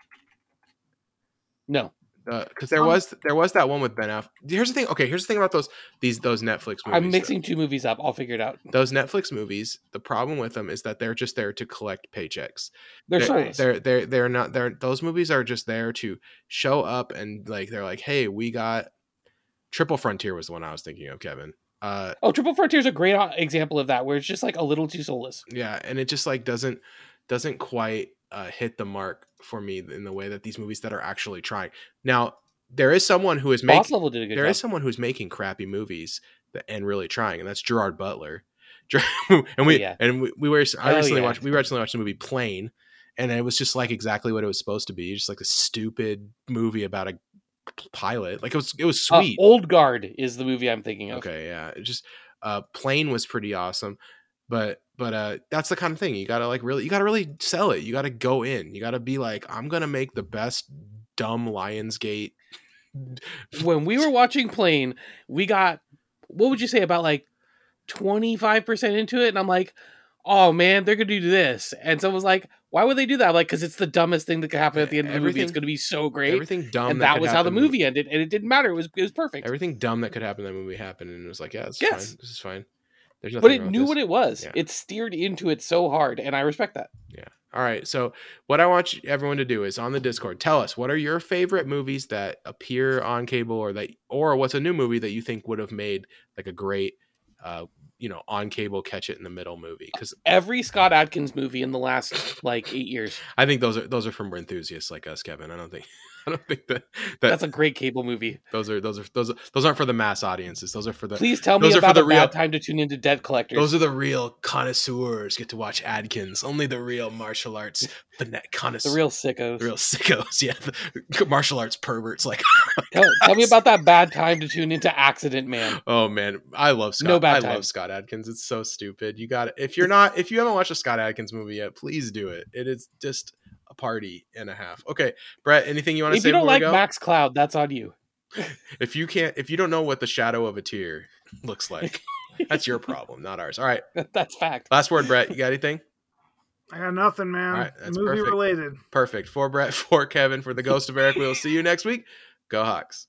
No, Because there Um, was there was that one with Ben Affleck. Here's the thing. Okay, here's the thing about those these those Netflix movies. I'm though. mixing two movies up. I'll figure it out. those Netflix movies. The problem with them is that they're just there to collect paychecks. They're They're- soulless. They're they're they're not they're those movies are just there to show up and like they're like, hey, we got Triple Frontier was the one I was thinking of, Kevin. Uh, Oh, Triple Frontier is a great uh, example of that, where it's just like a little too soulless. yeah, and it just like doesn't doesn't quite uh, hit the mark for me in the way that these movies that are actually trying. Now there is someone who is making Level did a good there job. is someone who's making crappy movies that, and really trying, and that's Gerard Butler. And we Oh, yeah. and we, we were I Oh, recently yeah. watched we recently watched the movie Plane, and it was just like exactly what it was supposed to be, just like a stupid movie about a pilot. Like it was it was Uh, sweet. Old Guard is the movie I'm thinking of. okay, yeah, it just uh, Plane was pretty awesome, but but uh, that's the kind of thing you gotta like really you gotta really sell it. You gotta go in. You gotta be like I'm gonna make the best dumb Lionsgate. When we were watching Plane, we got what would you say about like 25% into it, and I'm like, oh man, they're gonna do this, and someone was like, why would they do that? I'm like, because it's the dumbest thing that could happen at the end of the movie. It's gonna be so great. Everything dumb. and that could was how the movie ended, and it didn't matter. It was it was perfect. Everything dumb that could happen in that movie happened, and it was like, yeah, it's Yes. fine. This is fine. There's nothing but it knew what it was. Yeah. It steered into it so hard, and I respect that. Yeah. All right. So what I want everyone to do is on the Discord, tell us what are your favorite movies that appear on cable, or that, or what's a new movie that you think would have made like a great, uh, you know, on cable catch it in the middle movie? Because Every Scott Adkins movie in the last like eight years. I think those are those are from enthusiasts like us, Kevin. I don't think I don't think that that That's a great cable movie. those are those are those are, those aren't for the mass audiences. Those are for the Please tell me those are for about the real- bad time to tune into Debt Collectors. Those are the real connoisseurs get to watch Adkins. Only the real martial arts connoisseurs. The real sickos. the real sickos, yeah, the martial arts perverts. Like, tell, tell me about that bad time to tune into Accident Man. oh man, I love Scott. No bad I time. love Scott Adkins. It's so stupid. You got it. If you're not, if you haven't watched a Scott Adkins movie yet, please do it. It is just a party and a half. Okay, Brett, anything you want to say? If say you don't like go? Max Cloud, that's on you. if you can't, if you don't know what the shadow of a tear looks like, that's your problem, not ours. All right, That's fact. last word, Brett. You got anything? I got nothing, man. All right, that's Movie perfect. related. Perfect. For Brett, for Kevin, for the Ghost of Eric. We'll see you next week. Go Hawks.